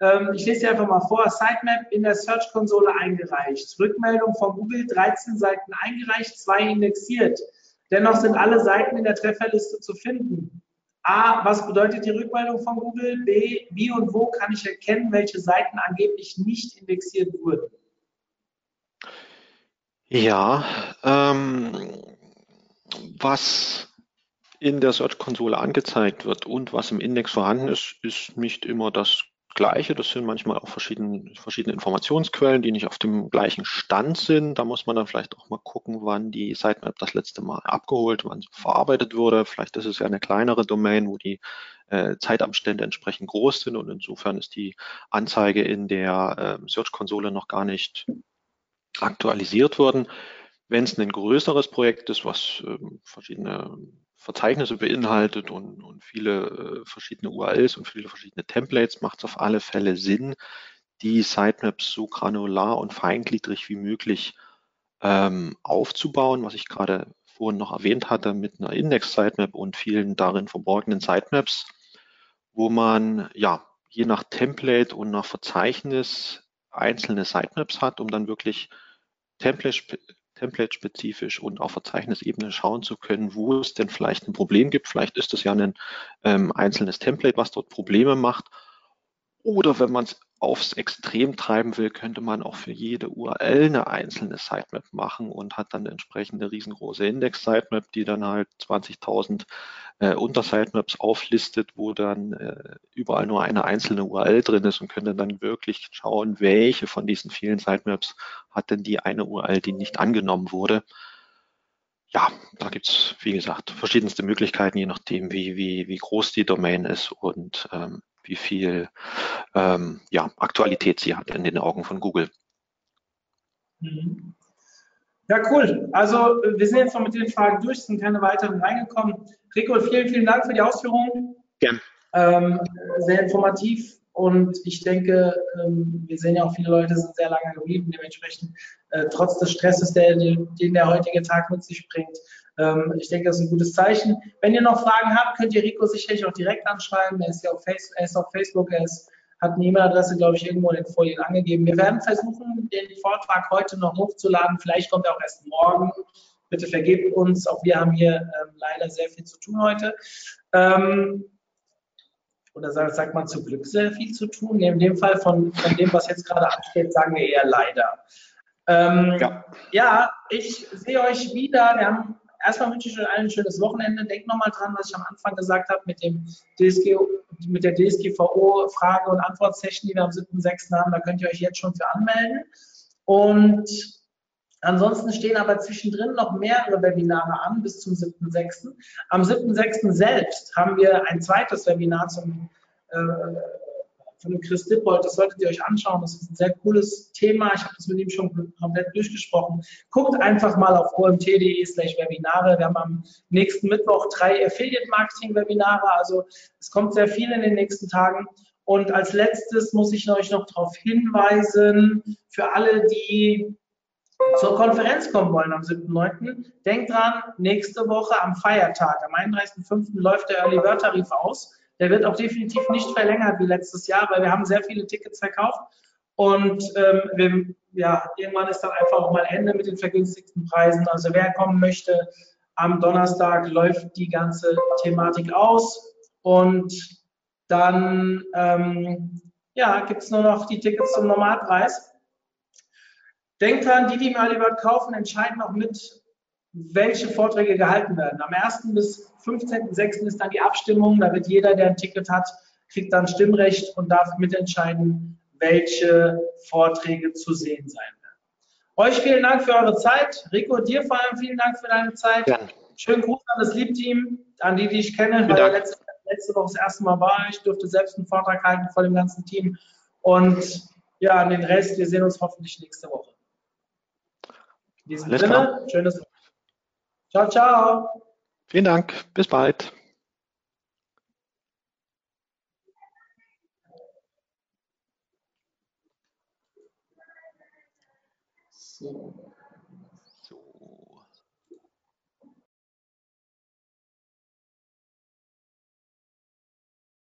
Ähm, ich lese dir einfach mal vor. Sitemap in der Search-Konsole eingereicht. Rückmeldung von Google, 13 Seiten eingereicht, 2 indexiert. Dennoch sind alle Seiten in der Trefferliste zu finden. A, was bedeutet die Rückmeldung von Google? B, wie und wo kann ich erkennen, welche Seiten angeblich nicht indexiert wurden? Ja, ähm, was in der Search-Konsole angezeigt wird und was im Index vorhanden ist, ist nicht immer das Gleiche. Das sind manchmal auch verschiedene, verschiedene Informationsquellen, die nicht auf dem gleichen Stand sind. Da muss man dann vielleicht auch mal gucken, wann die Sitemap das letzte Mal abgeholt, wann sie verarbeitet wurde. Vielleicht ist es ja eine kleinere Domain, wo die äh, Zeitabstände entsprechend groß sind und insofern ist die Anzeige in der äh, Search-Konsole noch gar nicht aktualisiert worden. Wenn es ein größeres Projekt ist, was ähm, verschiedene Verzeichnisse beinhaltet und, und viele äh, verschiedene URLs und viele verschiedene Templates, macht es auf alle Fälle Sinn, die Sitemaps so granular und feingliedrig wie möglich ähm, aufzubauen, was ich gerade vorhin noch erwähnt hatte, mit einer Index-Sitemap und vielen darin verborgenen Sitemaps, wo man ja je nach Template und nach Verzeichnis einzelne Sitemaps hat, um dann wirklich Template, template-spezifisch und auf Verzeichnisebene schauen zu können, wo es denn vielleicht ein Problem gibt. Vielleicht ist es ja ein ähm, einzelnes Template, was dort Probleme macht. Oder wenn man es aufs Extrem treiben will, könnte man auch für jede URL eine einzelne Sitemap machen und hat dann eine entsprechende riesengroße Index-Sitemap, die dann halt 20.000 äh, Unter-Sitemaps auflistet, wo dann äh, überall nur eine einzelne URL drin ist und könnte dann wirklich schauen, welche von diesen vielen Sitemaps hat denn die eine URL, die nicht angenommen wurde. Ja, da gibt's wie gesagt, verschiedenste Möglichkeiten, je nachdem, wie, wie, wie groß die Domain ist und ähm, wie viel ähm, ja, Aktualität sie hat in den Augen von Google. Mhm. Ja, cool. Also wir sind jetzt noch mit den Fragen durch, sind keine weiteren reingekommen. Rico, vielen, vielen Dank für die Ausführungen. Gern. Ähm, sehr informativ und ich denke, ähm, wir sehen ja auch, viele Leute sind sehr lange geblieben, dementsprechend äh, trotz des Stresses, der, den der heutige Tag mit sich bringt. Ähm, ich denke, das ist ein gutes Zeichen. Wenn ihr noch Fragen habt, könnt ihr Rico sicherlich auch direkt anschreiben. Er ist ja auf, Face, er ist auf Facebook, er ist hat eine E-Mail-Adresse, glaube ich, irgendwo in den Folien angegeben. Wir werden versuchen, den Vortrag heute noch hochzuladen. Vielleicht kommt er auch erst morgen. Bitte vergebt uns. Auch wir haben hier ähm, leider sehr viel zu tun heute. Ähm, oder sagt, sagt man zu Glück sehr viel zu tun? In dem Fall von, von dem, was jetzt gerade ansteht, sagen wir eher leider. Ähm, ja. ja, ich sehe euch wieder. Wir haben erstmal wünsche ich euch allen ein schönes Wochenende. Denkt nochmal dran, was ich am Anfang gesagt habe mit dem DSG, mit der DSGVO Frage- und Antwortsession, die wir am 7.6. haben. Da könnt ihr euch jetzt schon für anmelden. Und ansonsten stehen aber zwischendrin noch mehrere Webinare an bis zum 7.6. Am 7.6. selbst haben wir ein zweites Webinar zum äh, von dem Chris Dippold, das solltet ihr euch anschauen. Das ist ein sehr cooles Thema. Ich habe das mit ihm schon komplett durchgesprochen. Guckt einfach mal auf omt.de slash Webinare. Wir haben am nächsten Mittwoch drei Affiliate-Marketing-Webinare. Also es kommt sehr viel in den nächsten Tagen. Und als letztes muss ich euch noch darauf hinweisen, für alle, die zur Konferenz kommen wollen am 7.9. Denkt dran, nächste Woche am Feiertag, am 31.5. läuft der Early Bird Tarif aus. Der wird auch definitiv nicht verlängert wie letztes Jahr, weil wir haben sehr viele Tickets verkauft. Und ähm, wir, ja, irgendwann ist dann einfach auch mal Ende mit den vergünstigten Preisen. Also wer kommen möchte, am Donnerstag läuft die ganze Thematik aus. Und dann ähm, ja, gibt es nur noch die Tickets zum Normalpreis. Denkt dran, die, die mal lieber kaufen, entscheiden auch mit, welche Vorträge gehalten werden. Am 1. bis 15.06. ist dann die Abstimmung. Da wird jeder, der ein Ticket hat, kriegt dann Stimmrecht und darf mitentscheiden, welche Vorträge zu sehen sein werden. Euch vielen Dank für eure Zeit. Rico, dir vor allem vielen Dank für deine Zeit. Gerne. Schönen Gruß an das Liebteam, an die, die ich kenne, weil er letzte, letzte Woche das erste Mal war. Ich durfte selbst einen Vortrag halten vor dem ganzen Team. Und ja, an den Rest, wir sehen uns hoffentlich nächste Woche. In diesem Alles Sinne, klar. schönes Ciao, ciao. Vielen Dank. Bis bald. So.